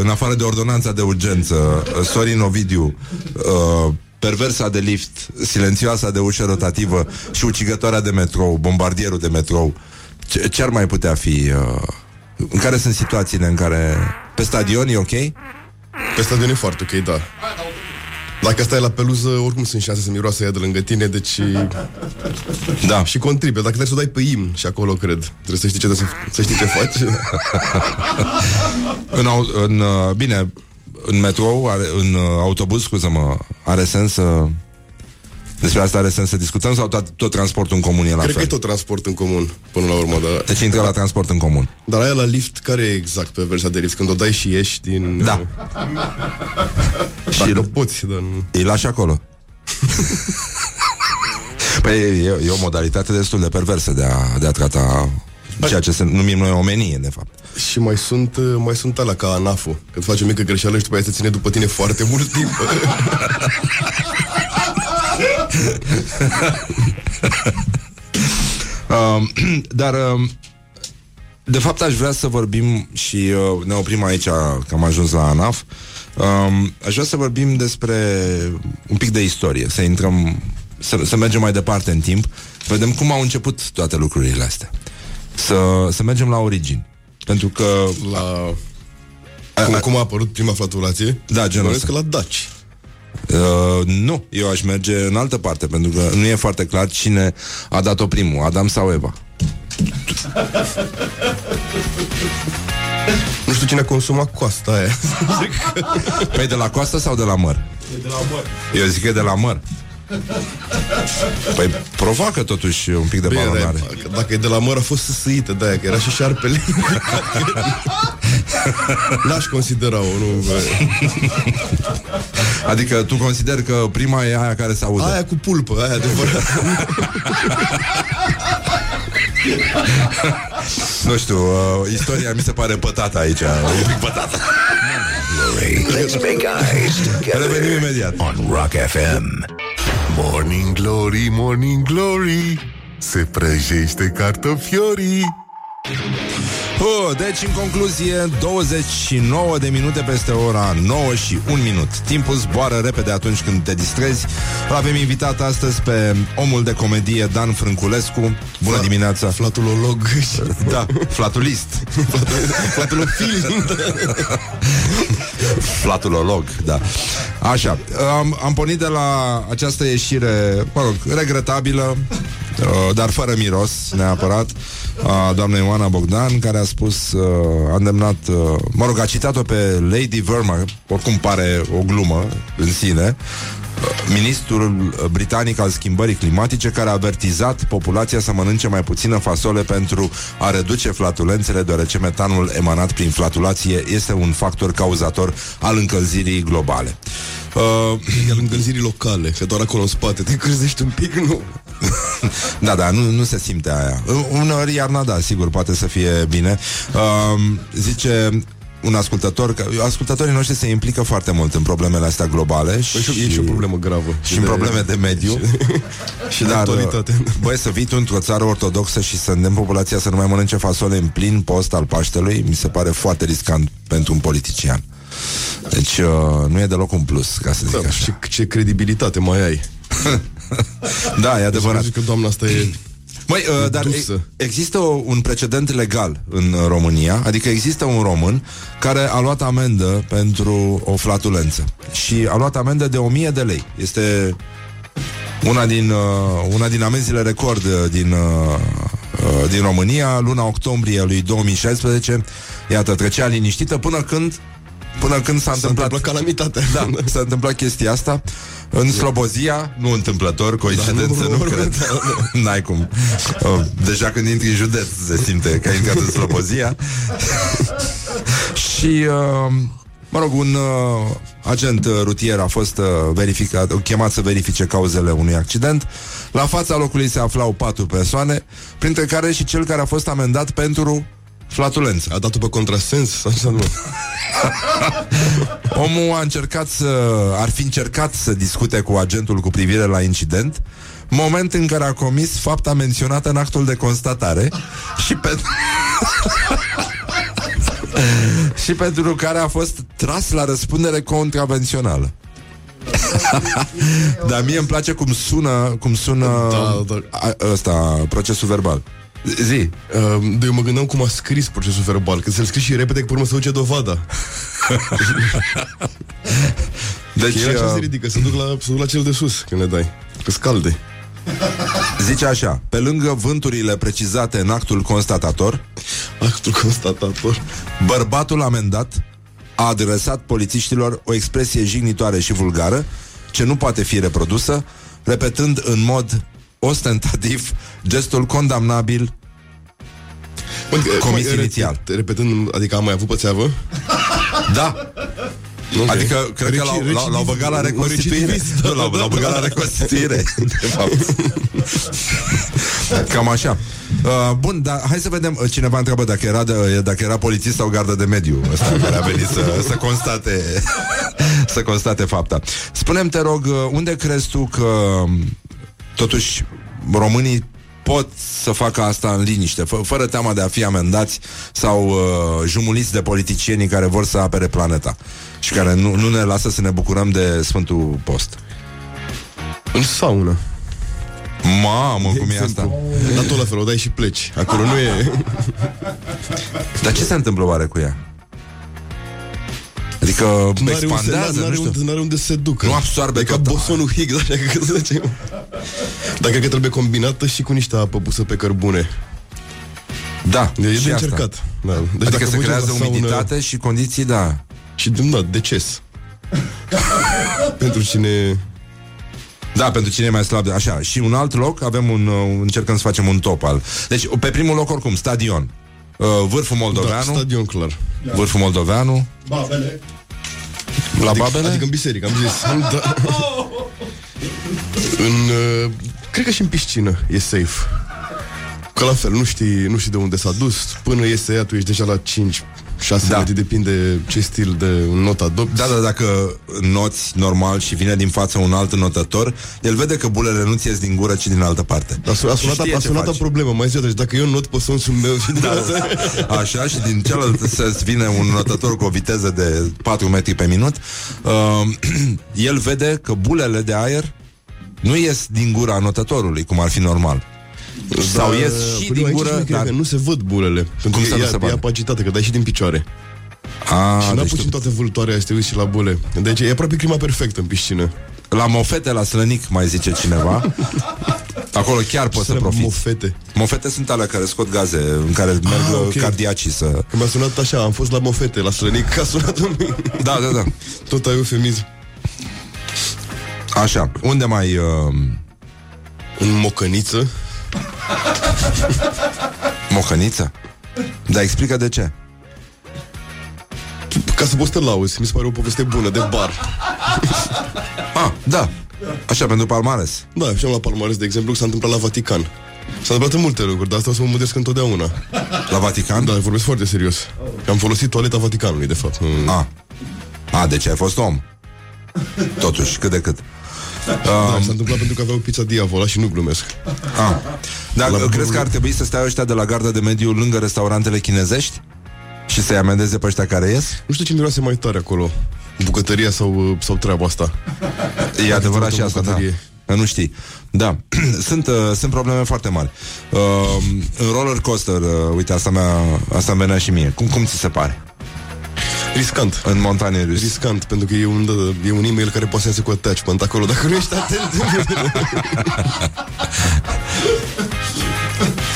în afară de ordonanța de urgență, uh, Sorin Ovidiu, uh, perversa de lift, silențioasa de ușă rotativă și ucigătoarea de metrou, bombardierul de metrou, ce, ce ar mai putea fi? Uh, în care sunt situațiile în care... Pe stadion e ok? Pe stadion e foarte ok, da. Dacă stai la peluză, oricum sunt șanse să miroasă ea de lângă tine, deci... Da. Și contribuie. Dacă trebuie să o dai pe imn și acolo, cred. Trebuie să știi ce, să, să știi ce faci. În, au- în, uh, bine, în metrou, are, în uh, autobuz, scuză-mă, are sens să... Despre asta are sens să discutăm sau tot, tot transportul în comun e la Cred că fel? e tot transport în comun, până la urmă, dar... Deci intră la transport în comun. Dar aia la lift, care e exact pe versia de lift? Când o dai și ieși din... Da. Dacă poți, dar nu... Îi lași acolo. păi e, e o modalitate destul de perversă de a, de a trata ceea ce se numim noi omenie, de fapt. Și mai sunt, uh, mai sunt alea ca ANAF-ul Când faci o mică greșeală și după aia se ține după tine foarte mult timp Um, dar, um, de fapt, aș vrea să vorbim și uh, ne oprim aici, că am ajuns la ANAF. Um, aș vrea să vorbim despre un pic de istorie, să intrăm, să, să mergem mai departe în timp, să vedem cum au început toate lucrurile astea. Să, să mergem la origini. Pentru că La... Cum, cum a apărut prima flatulație? Da, genul Bănuiesc ăsta. că la Daci Uh, nu, eu aș merge în altă parte Pentru că nu e foarte clar cine a dat-o primul Adam sau Eva Nu știu cine a consumat coasta aia Păi de la coastă sau de la măr? De la măr. Eu zic că e de la măr Păi provoacă totuși un pic de Bine, balonare dar, dacă e de la măr a fost săsăită de aia Că era și șarpele N-aș considera-o nu, bă. Adică tu consideri că prima e aia care se aude Aia cu pulpă, aia adevărat Nu știu, uh, istoria mi se pare pătată aici Un pic pătată Glory. Let's make eyes together Revenim imediat on Rock FM. Morning Glory, Morning Glory Se prăjește cartofiorii Oh, deci, în concluzie, 29 de minute peste ora 9 și 1 minut. Timpul zboară repede atunci când te distrezi. Îl avem invitat astăzi pe omul de comedie Dan Frânculescu. Bună Fla- dimineața! Flatulolog Da, flatulist. Flatulofil Flatulolog, da. Așa, am, am pornit de la această ieșire, mă rog, regretabilă, uh, dar fără miros, neapărat, a doamnei Ioana Bogdan, care a spus, uh, a îndemnat, uh, mă rog, a citat-o pe Lady Verma, oricum pare o glumă în sine, uh, ministrul britanic al schimbării climatice care a avertizat populația să mănânce mai puțină fasole pentru a reduce flatulențele, deoarece metanul emanat prin flatulație este un factor cauzator al încălzirii globale. Uh, E al încălzirii locale Că doar acolo în spate te încălzești un pic, nu? da, da, nu, nu se simte aia. Uneori iarna, da, sigur, poate să fie bine. Uh, zice un ascultător, că ascultătorii noștri se implică foarte mult în problemele astea globale Păi și, și, e și o problemă gravă și în probleme de mediu. Și de Dar, actualitate Băi, să vii tu într-o țară ortodoxă și să îndemn populația să nu mai mănânce fasole în plin post al Paștelui, mi se pare foarte riscant pentru un politician. Deci uh, nu e deloc un plus, ca să zic da, așa. și ce credibilitate mai ai Da, e adevărat. Zici că doamna asta e Măi, uh, dar dusă. e- există o, un precedent legal în uh, România, adică există un român care a luat amendă pentru o flatulență și a luat amendă de 1000 de lei. Este una din, uh, una din amenziile record uh, din, uh, uh, din România, luna octombrie lui 2016. Iată, trecea liniștită până când Până când s-a S-a întâmplat întâmplat calamitatea. Da, s-a întâmplat chestia asta. În Slobozia, nu întâmplător Coincidență, Da, nu, nu, nu, nu cred N-ai cum. Uh, Deja când intri în județ Se simte că ai intrat în Slobozia. Și uh, Mă rog, un uh, agent uh, rutier a fost uh, verificat, chemat să verifice cauzele unui accident. La fața locului se aflau patru persoane, printre care și cel care a fost amendat pentru flatulență. A dat-o pe contrasens? Sau ce nu? Omul a încercat să... ar fi încercat să discute cu agentul cu privire la incident, moment în care a comis fapta menționată în actul de constatare și pentru... și pentru care a fost tras la răspundere contravențională. Dar mie îmi place cum sună, cum sună Da, da. a, ăsta, procesul verbal. Zi. Uh, de eu mă gândeam cum a scris procesul verbal Că să-l scris și repede, că pe urmă să duce dovada Deci, Deci, așa uh, se ridică, se duc, la, se duc la cel de sus când le dai. Că scalde. Zice așa, pe lângă vânturile precizate în actul constatator, Actul constatator. bărbatul amendat a adresat polițiștilor o expresie jignitoare și vulgară, ce nu poate fi reprodusă, repetând în mod ostentativ gestul condamnabil comis Cum- inițial. re- Repetând, adică am mai avut pățeavă? Da. Ok. Adică, cred că Reci- l-au, l-au, l-au băgat la recidivist, reconstituire. recidivist, da, Nu, l-au, da, l-au da, băgat da. la reconstituire, de fapt. Cam așa. Uh, bun, dar hai să vedem. uh, Cineva întreabă dacă era, de, dacă era polițist sau gardă de mediu ăsta care a venit să, să constate să constate fapta. Spunem te rog, uh, unde crezi tu că um, totuși românii pot să facă asta în liniște, fă, fără teama de a fi amendați sau uh, jumuliți de politicienii care vor să apere planeta și care nu, nu ne lasă să ne bucurăm de Sfântul Post. În saună. Mamă, cum e asta? Dar tot la fel, o dai și pleci. Acolo nu e... Dar ce se întâmplă oare cu ea? Adică N-are expandează, unde, nu n-are, știu. unde, n-are unde să se ducă. Nu absorbe e ca tot. bosonul Higgs, așa că să zicem. Dar cred că trebuie combinată și cu niște apă pusă pe cărbune. Da, E și de asta. încercat. Da. Deci Adică dacă se vă creează duceți la umiditate și condiții, da. Și, da, deces. Pentru cine... Da, pentru cine e mai slab. Așa, și un alt loc, avem un, uh, încercăm să facem un top al. Deci, pe primul loc, oricum, stadion. Uh, Vârful Da, Moldoveanu. stadion clar. Vârful Moldoveanu. Babele. La adică, Babele? Adică în biserică, am zis. Da. în, uh, cred că și în piscină e safe. Că la fel, nu știi, nu știi de unde s-a dus Până iese ea, tu ești deja la 5 6 Da. da. depinde ce stil de not adopți Da, da, dacă noți normal și vine din față un alt notător, el vede că bulele nu ți ies din gură, ci din altă parte. A, sunat, a Și sunat, știe a ce sunat o faci. problemă Mai zi deci dacă eu not pe sonsul meu și din Da, asta așa, și din cealaltă să-ți vine un notător cu o viteză de 4 metri pe minut, uh, el vede că bulele de aer nu ies din gura notătorului, cum ar fi normal. Sau ies și păi nu, din aici gură, nu cred dar... că nu se văd bulele Pentru Cum că să nu e, se e vadă? apacitate, că dai și din picioare A, Și n-a deci pus tu- în toate vâltoarea să te uiți și la bule Deci e aproape clima perfectă în piscină La mofete, la slănic, mai zice cineva. Acolo chiar poți să Să profiți. mofete Mofete sunt alea care scot gaze, în care merg Ah, ah, ok. cardiacii să... Că mi-a sunat așa, am fost la mofete, la slănic, că a sunat în mine Da, da, da. Tot ai eufemism Așa, unde mai... Uh... În mocăniță Mohăniță? Da, explică de ce. Ca să poți să te lauzi, mi se pare o poveste bună, de bar Ah, da. Așa, pentru palmares. Da, și am la Palmares, de exemplu, s-a întâmplat la Vatican S-a întâmplat în multe lucruri, dar asta o să mă mândresc întotdeauna La Vatican? Da, vorbesc foarte serios Că am folosit toaleta Vaticanului, de fapt nu... A. A, deci ai fost om. Totuși, cât de cât. Da, s-a întâmplat pentru că aveau pizza diavola și nu glumesc A. Dar La- crezi că ar trebui să stea ăștia de la garda de mediu lângă restaurantele chinezești? Și să-i amendeze pe ăștia care ies? Nu știu ce miroase mai tare acolo Bucătăria sau, sau treaba asta E adevărat și o asta, da. bucătărie. Că Nu știi. Da. sunt, uh, sunt probleme foarte mari. Uh, în roller coaster, uh, uite, asta mea, asta venea și mie. Cum, cum ți se pare? Riscant În montagne rus. Riscant, pentru că e un, e un e-mail care poate să iasă cu attachment acolo Dacă nu ești atent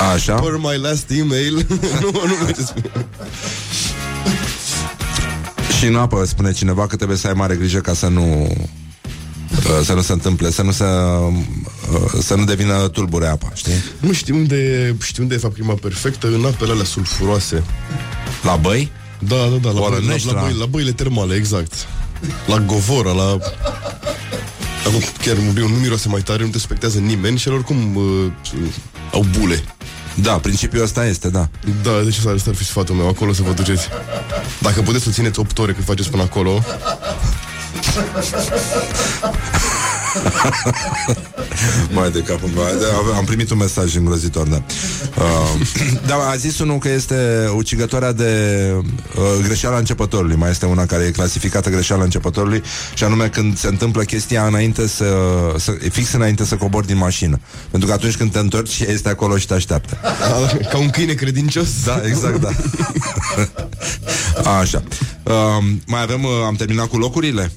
Așa. For my last email Nu, nu mai ce spune Și în apă spune cineva că trebuie să ai mare grijă ca să nu uh, să nu se întâmple, să nu se uh, să nu devină tulbure apa, știi? Nu știu unde, e- știu unde e fapt prima perfectă În apele alea sulfuroase La băi? Da, da, da, la, băi, la, Olănești, la, la- băi, la băile termale, exact La Govora, la... Acum, chiar nu miroase mai tare, nu te spectează nimeni și el oricum uh, au bule. Da, principiul ăsta este, da. Da, deci asta, asta ar fi sfatul meu, acolo să vă duceți. Dacă puteți să țineți 8 ore cât faceți până acolo, Mai de capul meu. Da, Am primit un mesaj îngrozitor, da. Uh, da, a zis unul că este ucigătoarea de uh, greșeala începătorului. Mai este una care e clasificată greșeala începătorului și anume când se întâmplă chestia înainte să, să fix înainte să cobori din mașină. Pentru că atunci când te întorci, este acolo și te așteaptă. ca un câine credincios. Da, exact, da. Așa. Uh, mai avem, uh, am terminat cu locurile?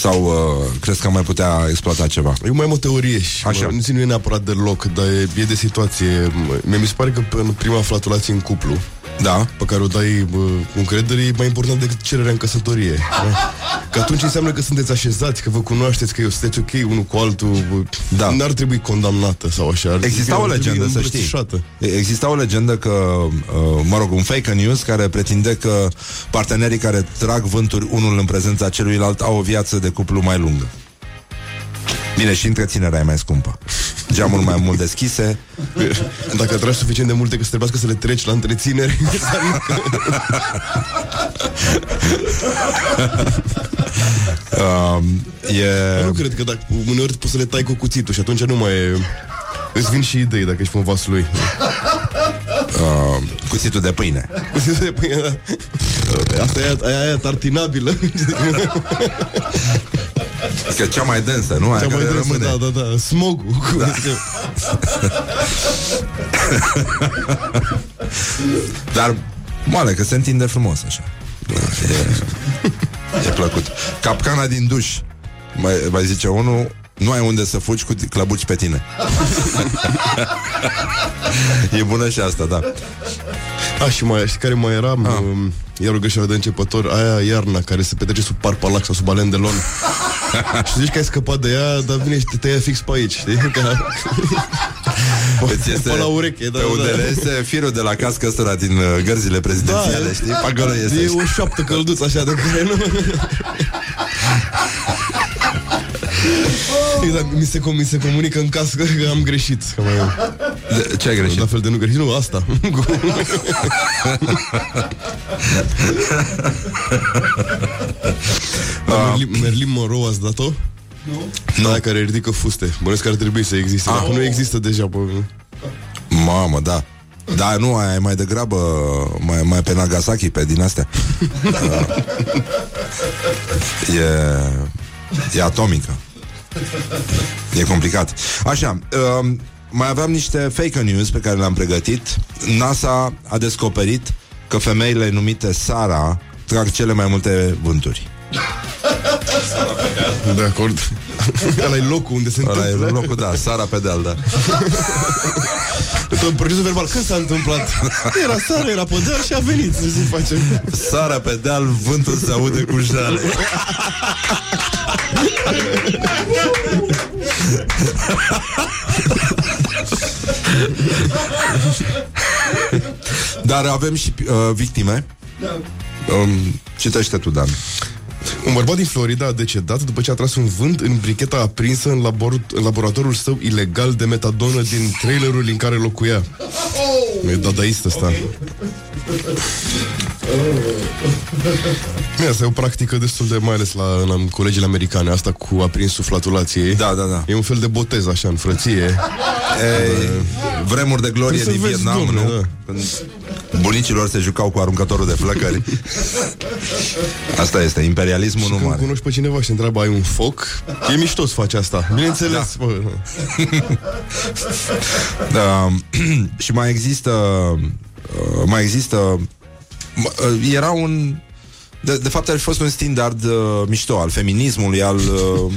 Sau uh, crezi că am mai putea exploata ceva? Eu mai am o teorie și Așa. Așa. Mă, nu e neapărat deloc, dar e, e de situație. Mie mi se pare că în prima flatulație în cuplu, Da. pe care o dai bă, cu încredere, e mai important decât cererea în căsătorie. Da? Că atunci înseamnă că sunteți așezați, că vă cunoașteți, că eu sunteți ok unul cu altul. Bă, Da. N-ar trebui condamnată sau așa. Ar Exista trebui- o ar trebui legendă, să știi. îmbrățișată. Exista o legendă că, uh, mă rog, un fake news care pretinde că partenerii care trag vânturi unul în prezența celuilalt au o viață de cuplu mai lungă. Bine, și întreținerea e mai scumpă. Geamuri mai mult deschise. Dacă tragi suficient de multe că să trebuiască să le treci la întreținere, Uh, e... nu cred că dacă uneori poți să le tai cu cuțitul și atunci nu mai e... Îți vin și idei dacă ești pe un vas lui. Uh, cuțitul de pâine. Cuțitul de pâine, da. Asta e aia, aia tartinabilă. Că cea mai densă, nu? Aia Cea mai care densă, rămâne. da, da, da. Smogul. Da. Dar moale, că se întinde frumos așa. E, e plăcut. Capcana din duș. Mai, mai zice unul, nu ai unde să fugi cu clabuci pe tine. e bună și asta, da. A, și mai, știi care mai era? Ah. Iar o greșeală de începător, aia iarna care se petrece sub parpalac sau sub alen de lon. și zici că ai scăpat de ea, dar vine și te tăia fix pe aici, știi? Ca... Îți este Pe la ureche, da, pe da, unde da. le este firul de la cască ăsta din uh, gărzile prezidențiale, Da, e- știi? Pe acolo este. E o șoaptă călduță așa de care nu... Exact, mi se, com- mi se comunică în casă că am greșit. Că mai... De, ce ai greșit? La fel de nu greșit, nu, asta. Da, Merlin, Merlin Monroe ați dat-o? Nu. Aia care ridică fuste. Bănesc că ar trebui să existe. Ah. Dacă nu există deja, pe... Mamă, da. Da, nu, aia e mai degrabă mai, mai pe Nagasaki, pe din astea. Uh, e, e atomică. E complicat. Așa, um, mai aveam niște fake news pe care le-am pregătit. NASA a descoperit că femeile numite Sara trag cele mai multe vânturi. De acord. Ăla e locul unde se Ăla e întâmplă. locul, da, Sara Pedal, da. Tot procesul verbal. Când s-a întâmplat? Era seara, era pe deal și a venit să se face. Sara pe deal, vântul se aude cu jale. Dar avem și uh, victime. Um, citește tu, Dan. Un bărbat din Florida a decedat după ce a tras un vânt în bricheta aprinsă în, labor- în laboratorul său ilegal de metadonă din trailerul în care locuia. E dadaist ăsta. Bine, asta e o practică destul de, mai ales la, la colegiile americane, asta cu aprinsul flatulației. Da, da, da. E un fel de botez, așa, în frăție. Ei, vremuri de glorie Trebuie din să vezi, Vietnam, domnule, nu? da. Când bunicilor se jucau cu aruncătorul de flăcări. Asta este, imperialismul nu Când mare. cunoști pe cineva și te întreabă, ai un foc? E mișto să faci asta. Bineînțeles, da. bă. Da, și mai există uh, mai există m- uh, era un de, de fapt ar fi fost un standard uh, mișto al feminismului, al uh,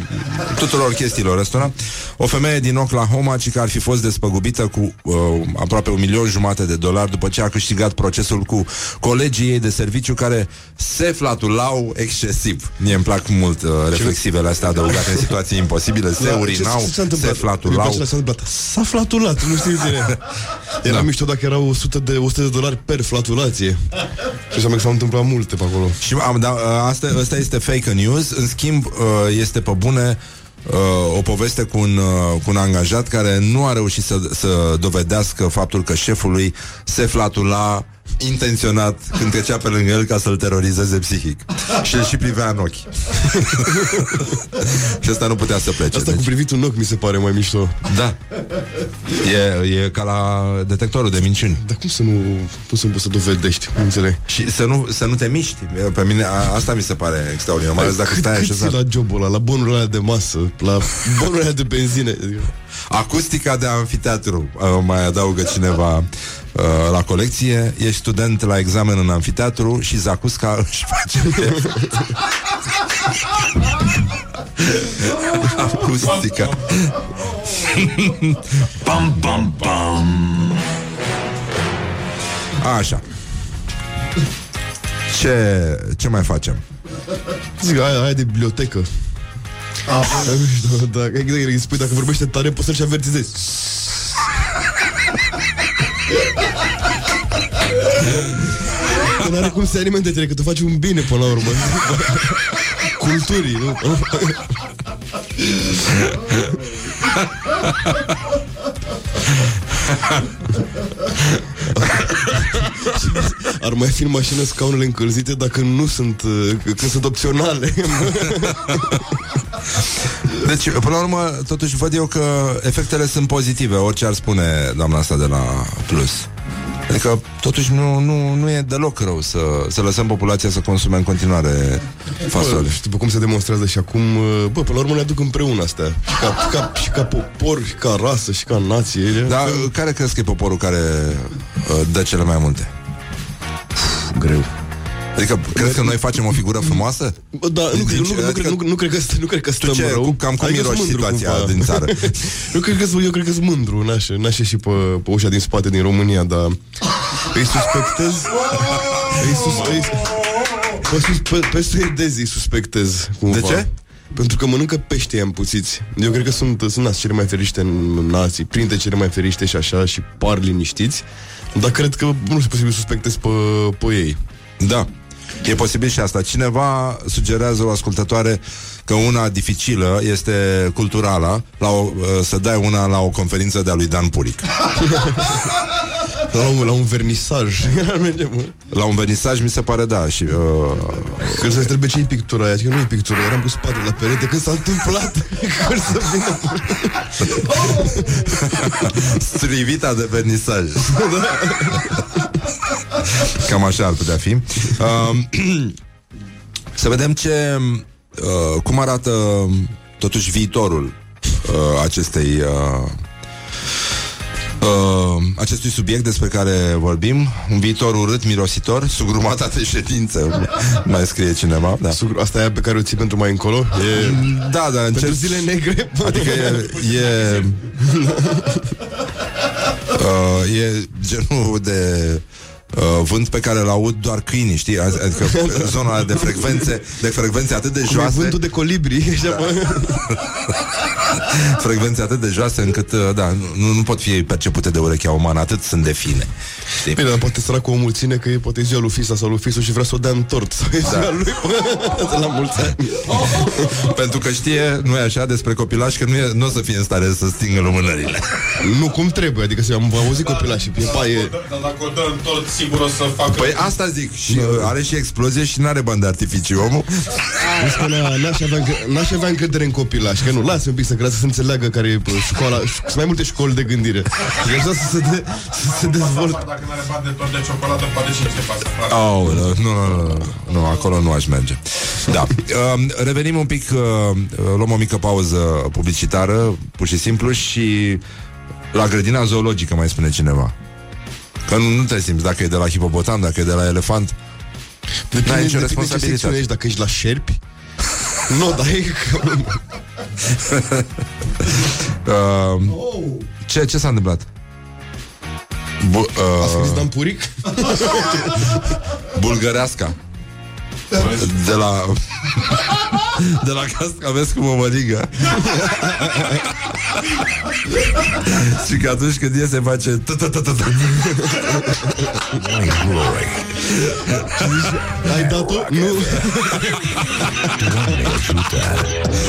tuturor chestiilor ăstora. O femeie din Oklahoma, ci că ar fi fost despăgubită cu uh, aproape un milion jumate de dolari după ce a câștigat procesul cu colegii ei de serviciu care se flatulau excesiv. Mie îmi plac mult uh, reflexivele astea adăugate în situații imposibile. Se Da, urinau, ce- ce s-a se întâmplat? flatulau. După ce s-a întâmplat. S-a flatulat, nu știu bine. Era da. mișto dacă erau 100 de, 100 de dolari per flatulație. Și înseamnă că s-au întâmplat multe pe acolo. Și am, da, asta, asta este fake news. În schimb, uh, este pe bune uh, o poveste cu un, uh, cu un angajat care nu a reușit să, să dovedească faptul că șeful lui se flatula intenționat când trecea pe lângă el ca să-l terorizeze psihic. Și el și privea în ochi. și asta nu putea să plece. Asta cu privitul în ochi mi se pare mai mișto. Da. E, e ca la detectorul de minciuni. Dar cum să nu, cum să nu poți să dovedești? Nu înțeleg. Și să nu, să nu te miști. Pe mine a, asta mi se pare extraordinar, mai ales dacă cât, stai cât așezat. ții la jobul ăla, la bonurile alea de masă, la bonurile alea de benzine. Acustica de anfiteatru, uh, mai adaugă cineva uh, la colecție. Ești student la examen în anfiteatru și Zacusca își face Acustica. Pam, pam, pam. Așa. Ce, ce mai facem? Zic, aia, aia de bibliotecă. Da, da, exact, îi spui, dacă vorbește tare, poți să-și avertizezi. Că n-are cum să se alimenteze, că tu faci un bine până la urmă. Culturii, nu? Ar mai fi în mașină scaunele încălzite dacă nu sunt, uh, când sunt opționale. Deci, până la urmă, totuși văd eu că efectele sunt pozitive, orice ar spune doamna asta de la Plus. Adică, totuși, nu, nu, nu e deloc rău să, să lăsăm populația să consume în continuare fasole. Bă, și după cum se demonstrează și acum, uh, bă, până la urmă ne aduc împreună astea. Și ca, ca, și ca popor, și ca rasă, și ca nație. Dar care crezi că e poporul care uh, dă cele mai multe? Greu. Adică, crezi că noi facem o figură frumoasă? Bă, da, nu, Din nu, ce- nu, nu, adică- cred, nu, nu, cred că, nu cred că stăm ce? rău. Cum- cam cum Adică miroși sunt mândru situația cumva. din țară? eu, cred că, sunt- eu cred că sunt mândru, n-aș, n-aș ieși pe, pe ușa din spate din România, dar îi suspectez... îi sus, îi, pe, sus, pe, pe suedezi îi suspectez cumva. De ce? Pentru că mănâncă pește împuțiți. Eu cred că sunt, sunt nați cele mai feriște în nații, printre cele mai feriște și așa, și par liniștiți. Dar cred că nu sunt posibil să suspectez pe, pe ei. Da. E posibil și asta. Cineva sugerează o ascultătoare că una dificilă este culturala, la o, uh, să dai una la o conferință de-a lui Dan Puric. La un, la un vernisaj. Mergem, mă. La un vernisaj mi se pare da și uh, Când se trebuie ce e pictura aia, Zic că nu e pictură, eram cu spatele la perete când s-a întâmplat Când să vină strivita de vernisaj. Cam așa ar putea fi. Uh, să vedem ce uh, cum arată totuși viitorul uh, acestei uh, uh, acestui subiect despre care vorbim, un viitor urât, mirositor, sugrumata de ședință, mai scrie cineva. Da, Sucru, Asta e aia pe care o ții pentru mai încolo? E da, da Pentru încerc, zile negre? Adică e, e, uh, e genul de uh, vânt pe care îl aud doar câinii, știi? Adică zona de frecvențe, de frecvențe atât de Cum e joase, vântul de colibri așa, bă. frecvențe atât de joase încât, uh, da, nu, nu pot fi percepute de urechea umană, atât sunt de fine. Știi? Bine, dar poate săracul o mulțime Că e poate ziua lui Fisa sau lui Fisu Și vrea să o dea în tort Sau e ziua lui bă, La mulți ani Pentru că știe, nu e așa, despre copilaș, că nu, e, nu o să fie în stare să stingă lumânările. Nu cum trebuie Adică să am auzit copilașii E paie Dar dacă o dă în tot, sigur o să facă... Păi asta zic, și uh, are și explozie și nu are bani de artificii omul. Vezi că n- n-aș avea, încă- n-aș avea încredere în copilaș Că nu, lasă un pic să crească Să înțeleagă care e uh, școala Sunt mai multe școli de gândire Și așa să se, de, să se dezvolte Dacă nu are bani de tot de ciocolată, poate și ce pasă, frate. Oh, nu, nu, nu, nu, nu, acolo nu aș merge. Da. Um, revenim un pic, uh, luăm o mică pauză publicitară, pur și simplu, și la grădina zoologică, mai spune cineva. Că nu, nu te simți dacă e de la hipopotam, dacă e de la elefant. Depinde, N-ai nicio depinde ce responsabilitate. secțiune ești, dacă ești la șerpi Nu, dar e că... Uh, ce, ce s-a întâmplat? Bu- A scris uh, Dan Puric? bulgăreasca. De la... De la cascaves cu mămăligă Și că atunci când e se face t-t-t-t-t. Ai dat-o? Nu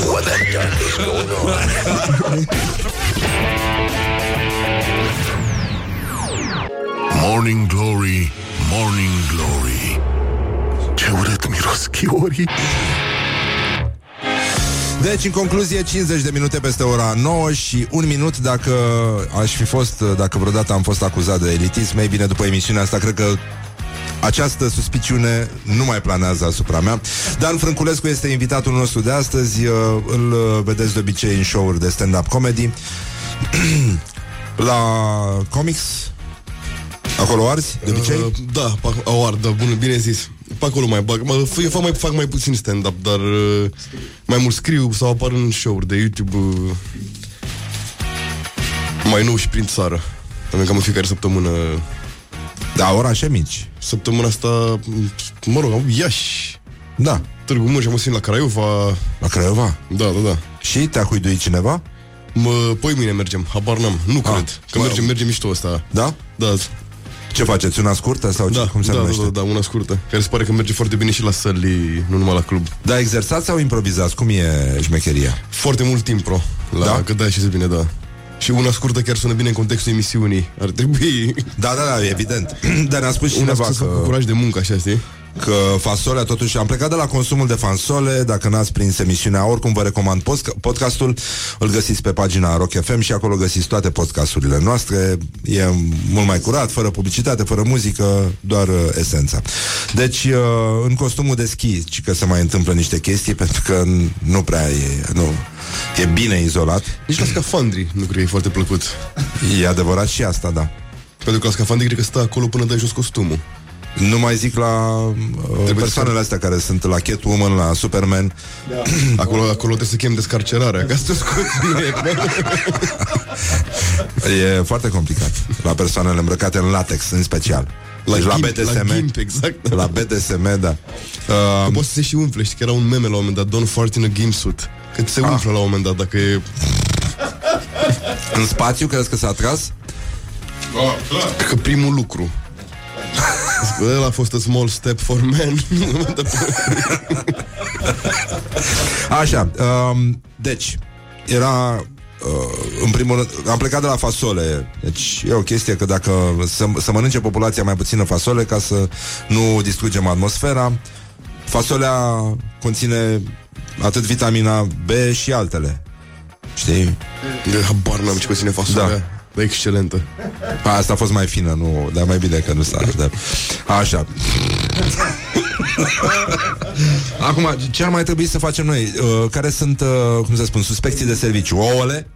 What the duck is going on? Morning Glory, Morning Glory Ce urât miros chiorii Deci, în concluzie, 50 de minute peste ora 9 și un minut dacă aș fi fost, dacă vreodată am fost acuzat de elitism, ei bine, după emisiunea asta, cred că această suspiciune nu mai planează asupra mea. Dan Frânculescu este invitatul nostru de astăzi. uh, Îl uh, vedeți de obicei în show-uri de stand-up comedy. La comics Acolo arzi, de obicei? Uh, da, pa- au ard, da, bun, bine zis. Pe acolo mai bag. Mă, f- eu fac mai, fac mai puțin stand-up, dar uh, mai mult scriu sau apar în show-uri de YouTube uh, mai nou și prin țară. Am cam în fiecare săptămână. Da, orașe mici. Săptămâna asta, m- mă rog, am Iași, Da. Târgu Mureș, am fost la Craiova. La Craiova. Da, da, da. Și te-a huiduit cineva? Mă, poi mâine mergem, habar n-am, nu Ah, cred. Că bă, mergem, mergem mișto ăsta. Da? Da, Ce faceți? Una scurtă sau ce? da, Cum se da, da, numește? da, da, una scurtă. Care se pare că merge foarte bine și la săli, nu numai la club. Da, exersați sau improvizați? Cum e șmecheria? Foarte mult timp, pro. La Da? da? Că da, și bine, da. Și una scurtă chiar sună bine în contextul emisiunii. Ar trebui... Da, da, da, evident. Dar ne-a spus Una cineva să facă că, curaj de muncă, așa, știi? Că fasolea, totuși, am plecat de la consumul de fasole, dacă n-ați prins emisiunea, oricum vă recomand post- podcastul, îl găsiți pe pagina Rock FM și acolo găsiți toate podcasturile noastre, e mult mai curat, fără publicitate, fără muzică, doar uh, esența. Deci, uh, în costumul de schi, ci că se mai întâmplă niște chestii, pentru că nu prea e, nu, e bine izolat. Nici la scafandri nu cred că e foarte plăcut. E adevărat și asta, da. Pentru că la scafandri cred că stă acolo până dai jos costumul. Nu mai zic la uh, persoanele astea care sunt la Catwoman, la Superman. Acolo, acolo trebuie să chem descarcerarea ca să te scoți bine. E foarte complicat. La persoanele îmbrăcate în latex, în special. La deci la gimp, BDSM. la gimp, exact. La BDSM, da. Că Uh, poți să se și umfle, știi că era un meme la un moment dat, don't fart in a gimp suit. Că ți se Ah. umflă la un moment dat dacă e... în spațiu, crezi că s-a tras? Că primul lucru. Ăla a fost a small step for man. Așa, um, deci, era... Uh, în primul rând, am plecat de la fasole Deci e o chestie că dacă să, să mănânce populația mai puțină fasole Ca să nu distrugem atmosfera Fasolea conține atât vitamina B și altele Știi? De habar n-am ce conține fasolea. Da. Da. Dar excelentă. A, asta a fost mai fină, nu, dar mai bine că nu s-a da. Așa Acum, ce ar mai trebui să facem noi? Uh, care sunt, uh, cum să spun, suspecții de serviciu? Ouăle?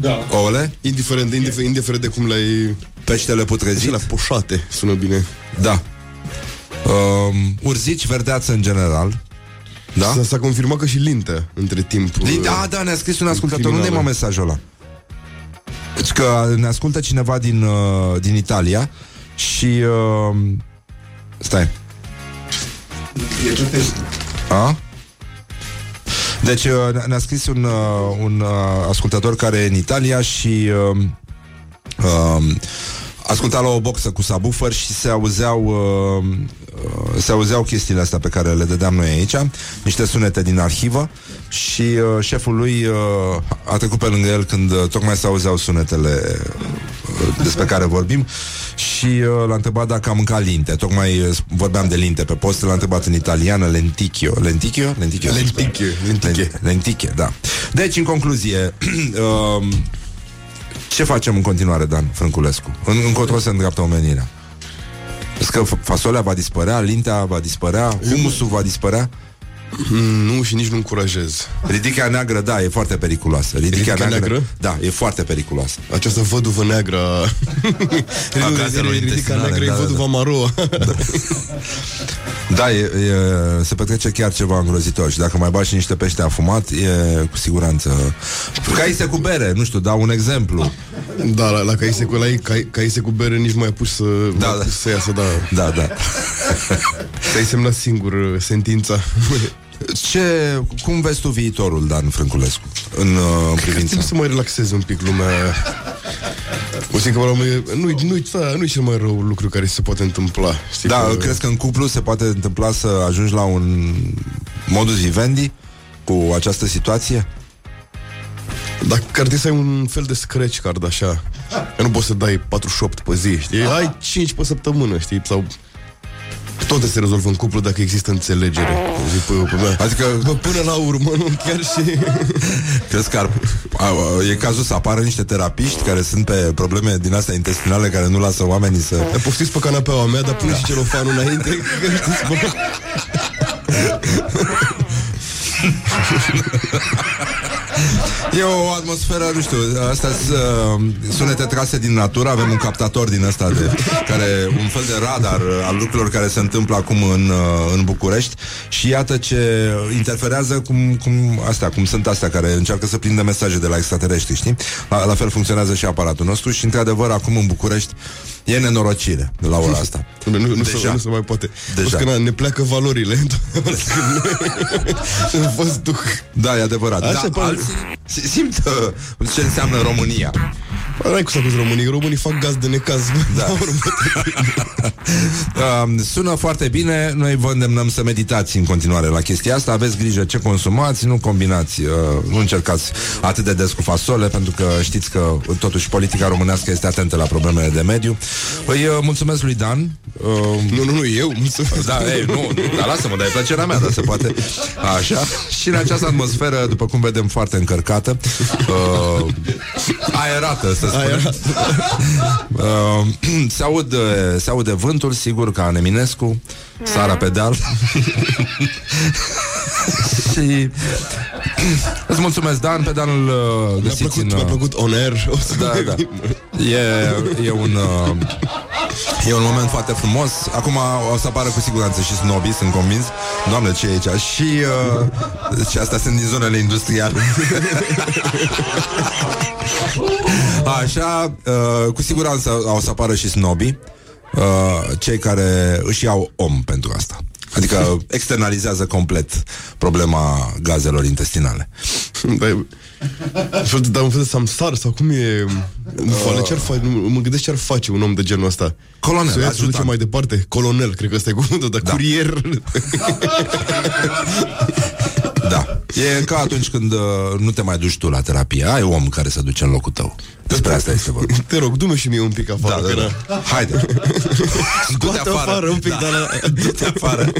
Da. Ouăle? Indiferent, de, indiferent, indiferent de cum le-ai... Peștele putrezit? la poșate, sună bine. Da um, Urzici, verdeață în general Da? S-a, s-a confirmat că și lintea, între timp... Din, uh, da, da, ne-a scris un ascultător Unde e criminală. mă mesajul ăla? Deci că ne ascultă cineva din, uh, din Italia Și uh, Stai A? Deci uh, ne- ne-a scris un, uh, un uh, ascultător care e în Italia și uh, uh, asculta la o boxă cu subwoofer și se auzeau uh, uh, se auzeau chestiile astea pe care le dădeam noi aici, niște sunete din arhivă și uh, șeful lui uh, a trecut pe lângă el când uh, tocmai se auzeau sunetele uh, despre care vorbim și uh, l-a întrebat dacă a mâncat linte. Tocmai uh, vorbeam de linte pe post, l-a întrebat în italiană lenticchio. Lenticchio? Lenticchio. Lenticchie, lenticchie. Len- Lenticchie, da. Deci, în concluzie, um, ce facem în continuare, Dan Frânculescu? În, încotro se îndreaptă omenirea. Crezi că f- fasolea va dispărea, lintea va dispărea, humusul va dispărea? Mm, Nu, și nici nu încurajez. Ridica neagră, da, e foarte periculoasă. Ridica, Ridica neagră? Da, e foarte periculoasă. Această văduvă neagră a gazelor Ridica intestinale, neagră e da, da, văduva Maroa Da, e, e, se petrece chiar ceva îngrozitor Și dacă mai bagi și niște pește afumat E cu siguranță Caise cu bere, nu știu, dau un exemplu Da, la, la caise cu, la ei, cai, caise cu bere nici mai apuci să, Da, mai da. apuci să iasă, da. Da, da Ți-ai semnat singur uh, sentința. Ce, cum vezi tu viitorul, Dan Frânculescu În, uh, în privința Trebuie să mai relaxez un pic lumea. O simt că mă rog, nu-i, nu-i, da, nu-i cel mai rău lucru care se poate întâmpla. Știi Da, că... crezi că în cuplu se poate întâmpla să ajungi la un modus vivendi cu această situație? Dacă ar trebui să ai un fel de scratch card așa Că nu poți să dai 48 pe zi, știi? Ai 5 pe săptămână, știi? Sau toate se rezolvă în cuplu dacă există înțelegere. Zic pe, pe mea. Adică Bă, până la urmă, nu chiar și... Crezi că ar, a, a, e cazul să apară niște terapiști care sunt pe probleme din astea intestinale care nu lasă oamenii să... Dar poftiți pe canapeaua mea, dar pune și celofanul înainte că știți, bă. E o atmosferă, nu știu, astea sunt uh, sunete trase din natură, avem un captator din ăsta de, care, un fel de radar uh, al lucrurilor care se întâmplă acum în, uh, în București și iată ce interferează cum, cum astea, cum sunt astea care încearcă să prindă mesaje de la extraterestri, știi? La, la fel funcționează și aparatul nostru și într-adevăr acum în București e nenorocire la ora asta. Nu, nu, nu, se, Deja. nu se mai poate. Deja. Deja. Că, na, ne pleacă valorile. În fost duh. Da, e adevărat. Așa da, pare- alții si- simt uh, ce înseamnă România. Bă, N-ai cum să acuzi românii. Românii fac gaz de necaz. Da. Uh, sună foarte bine, noi vă îndemnăm să meditați în continuare la chestia asta, aveți grijă ce consumați, nu combinați, uh, nu încercați atât de des cu fasole, pentru că știți că totuși politica românească este atentă la problemele de mediu. Îi uh, mulțumesc lui Dan. Uh, Nu, nu, nu, eu. Mulțumesc. da, ei, nu, nu, dar lasă-mă, dar e plăcerea mea, dar se poate. Așa. Și în această atmosferă, după cum vedem, foarte încărcată, uh, aerată, să spunem. Uh, se, aud, se aude vântul, sigur, ca în Eminescu, Sara pe deal. și îți mulțumesc, Dan, pe Dan îl uh, Mi-a găsiți plăcut, în... mi-a plăcut on air. O să Da, da. E, e un uh, E un moment foarte frumos Acum o să apară cu siguranță și snobii Sunt convins Doamne, ce e aici? Și, uh, și astea sunt din zonele industriale Așa uh, Cu siguranță o să apară și snobii uh, Cei care își iau om pentru asta Adică externalizează complet problema gazelor intestinale. Da, e- un fel de- Dar un fel de samsar sau cum e Foale, ce-ar face? Nu, Mă gândesc ce ar face un om de genul ăsta Colonel, Să o ia să ajutant. duce mai departe Colonel, cred că ăsta e cuvântul Dar Da. curier Da. E ca atunci când uh, nu te mai duci tu la terapie. Ai om care să duce în locul tău. Despre asta este vorba. Te rog, du-mi și mie un pic afară Da, că da, na- da. Haide. Scoate afară un pic da. dar la- Du-te afară.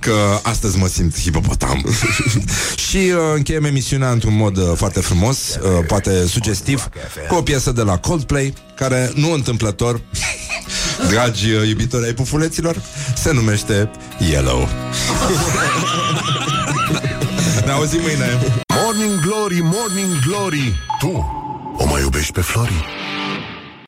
Că astăzi mă simt hipopotam. și uh, încheiem emisiunea într-un mod uh, foarte frumos, uh, poate sugestiv, cu o piesă de la Coldplay, care nu întâmplător, dragi uh, iubitori ai pufuleților, se numește Yellow. Ne auzim mâine. Morning Glory, Morning Glory Tu o mai iubești pe Flori?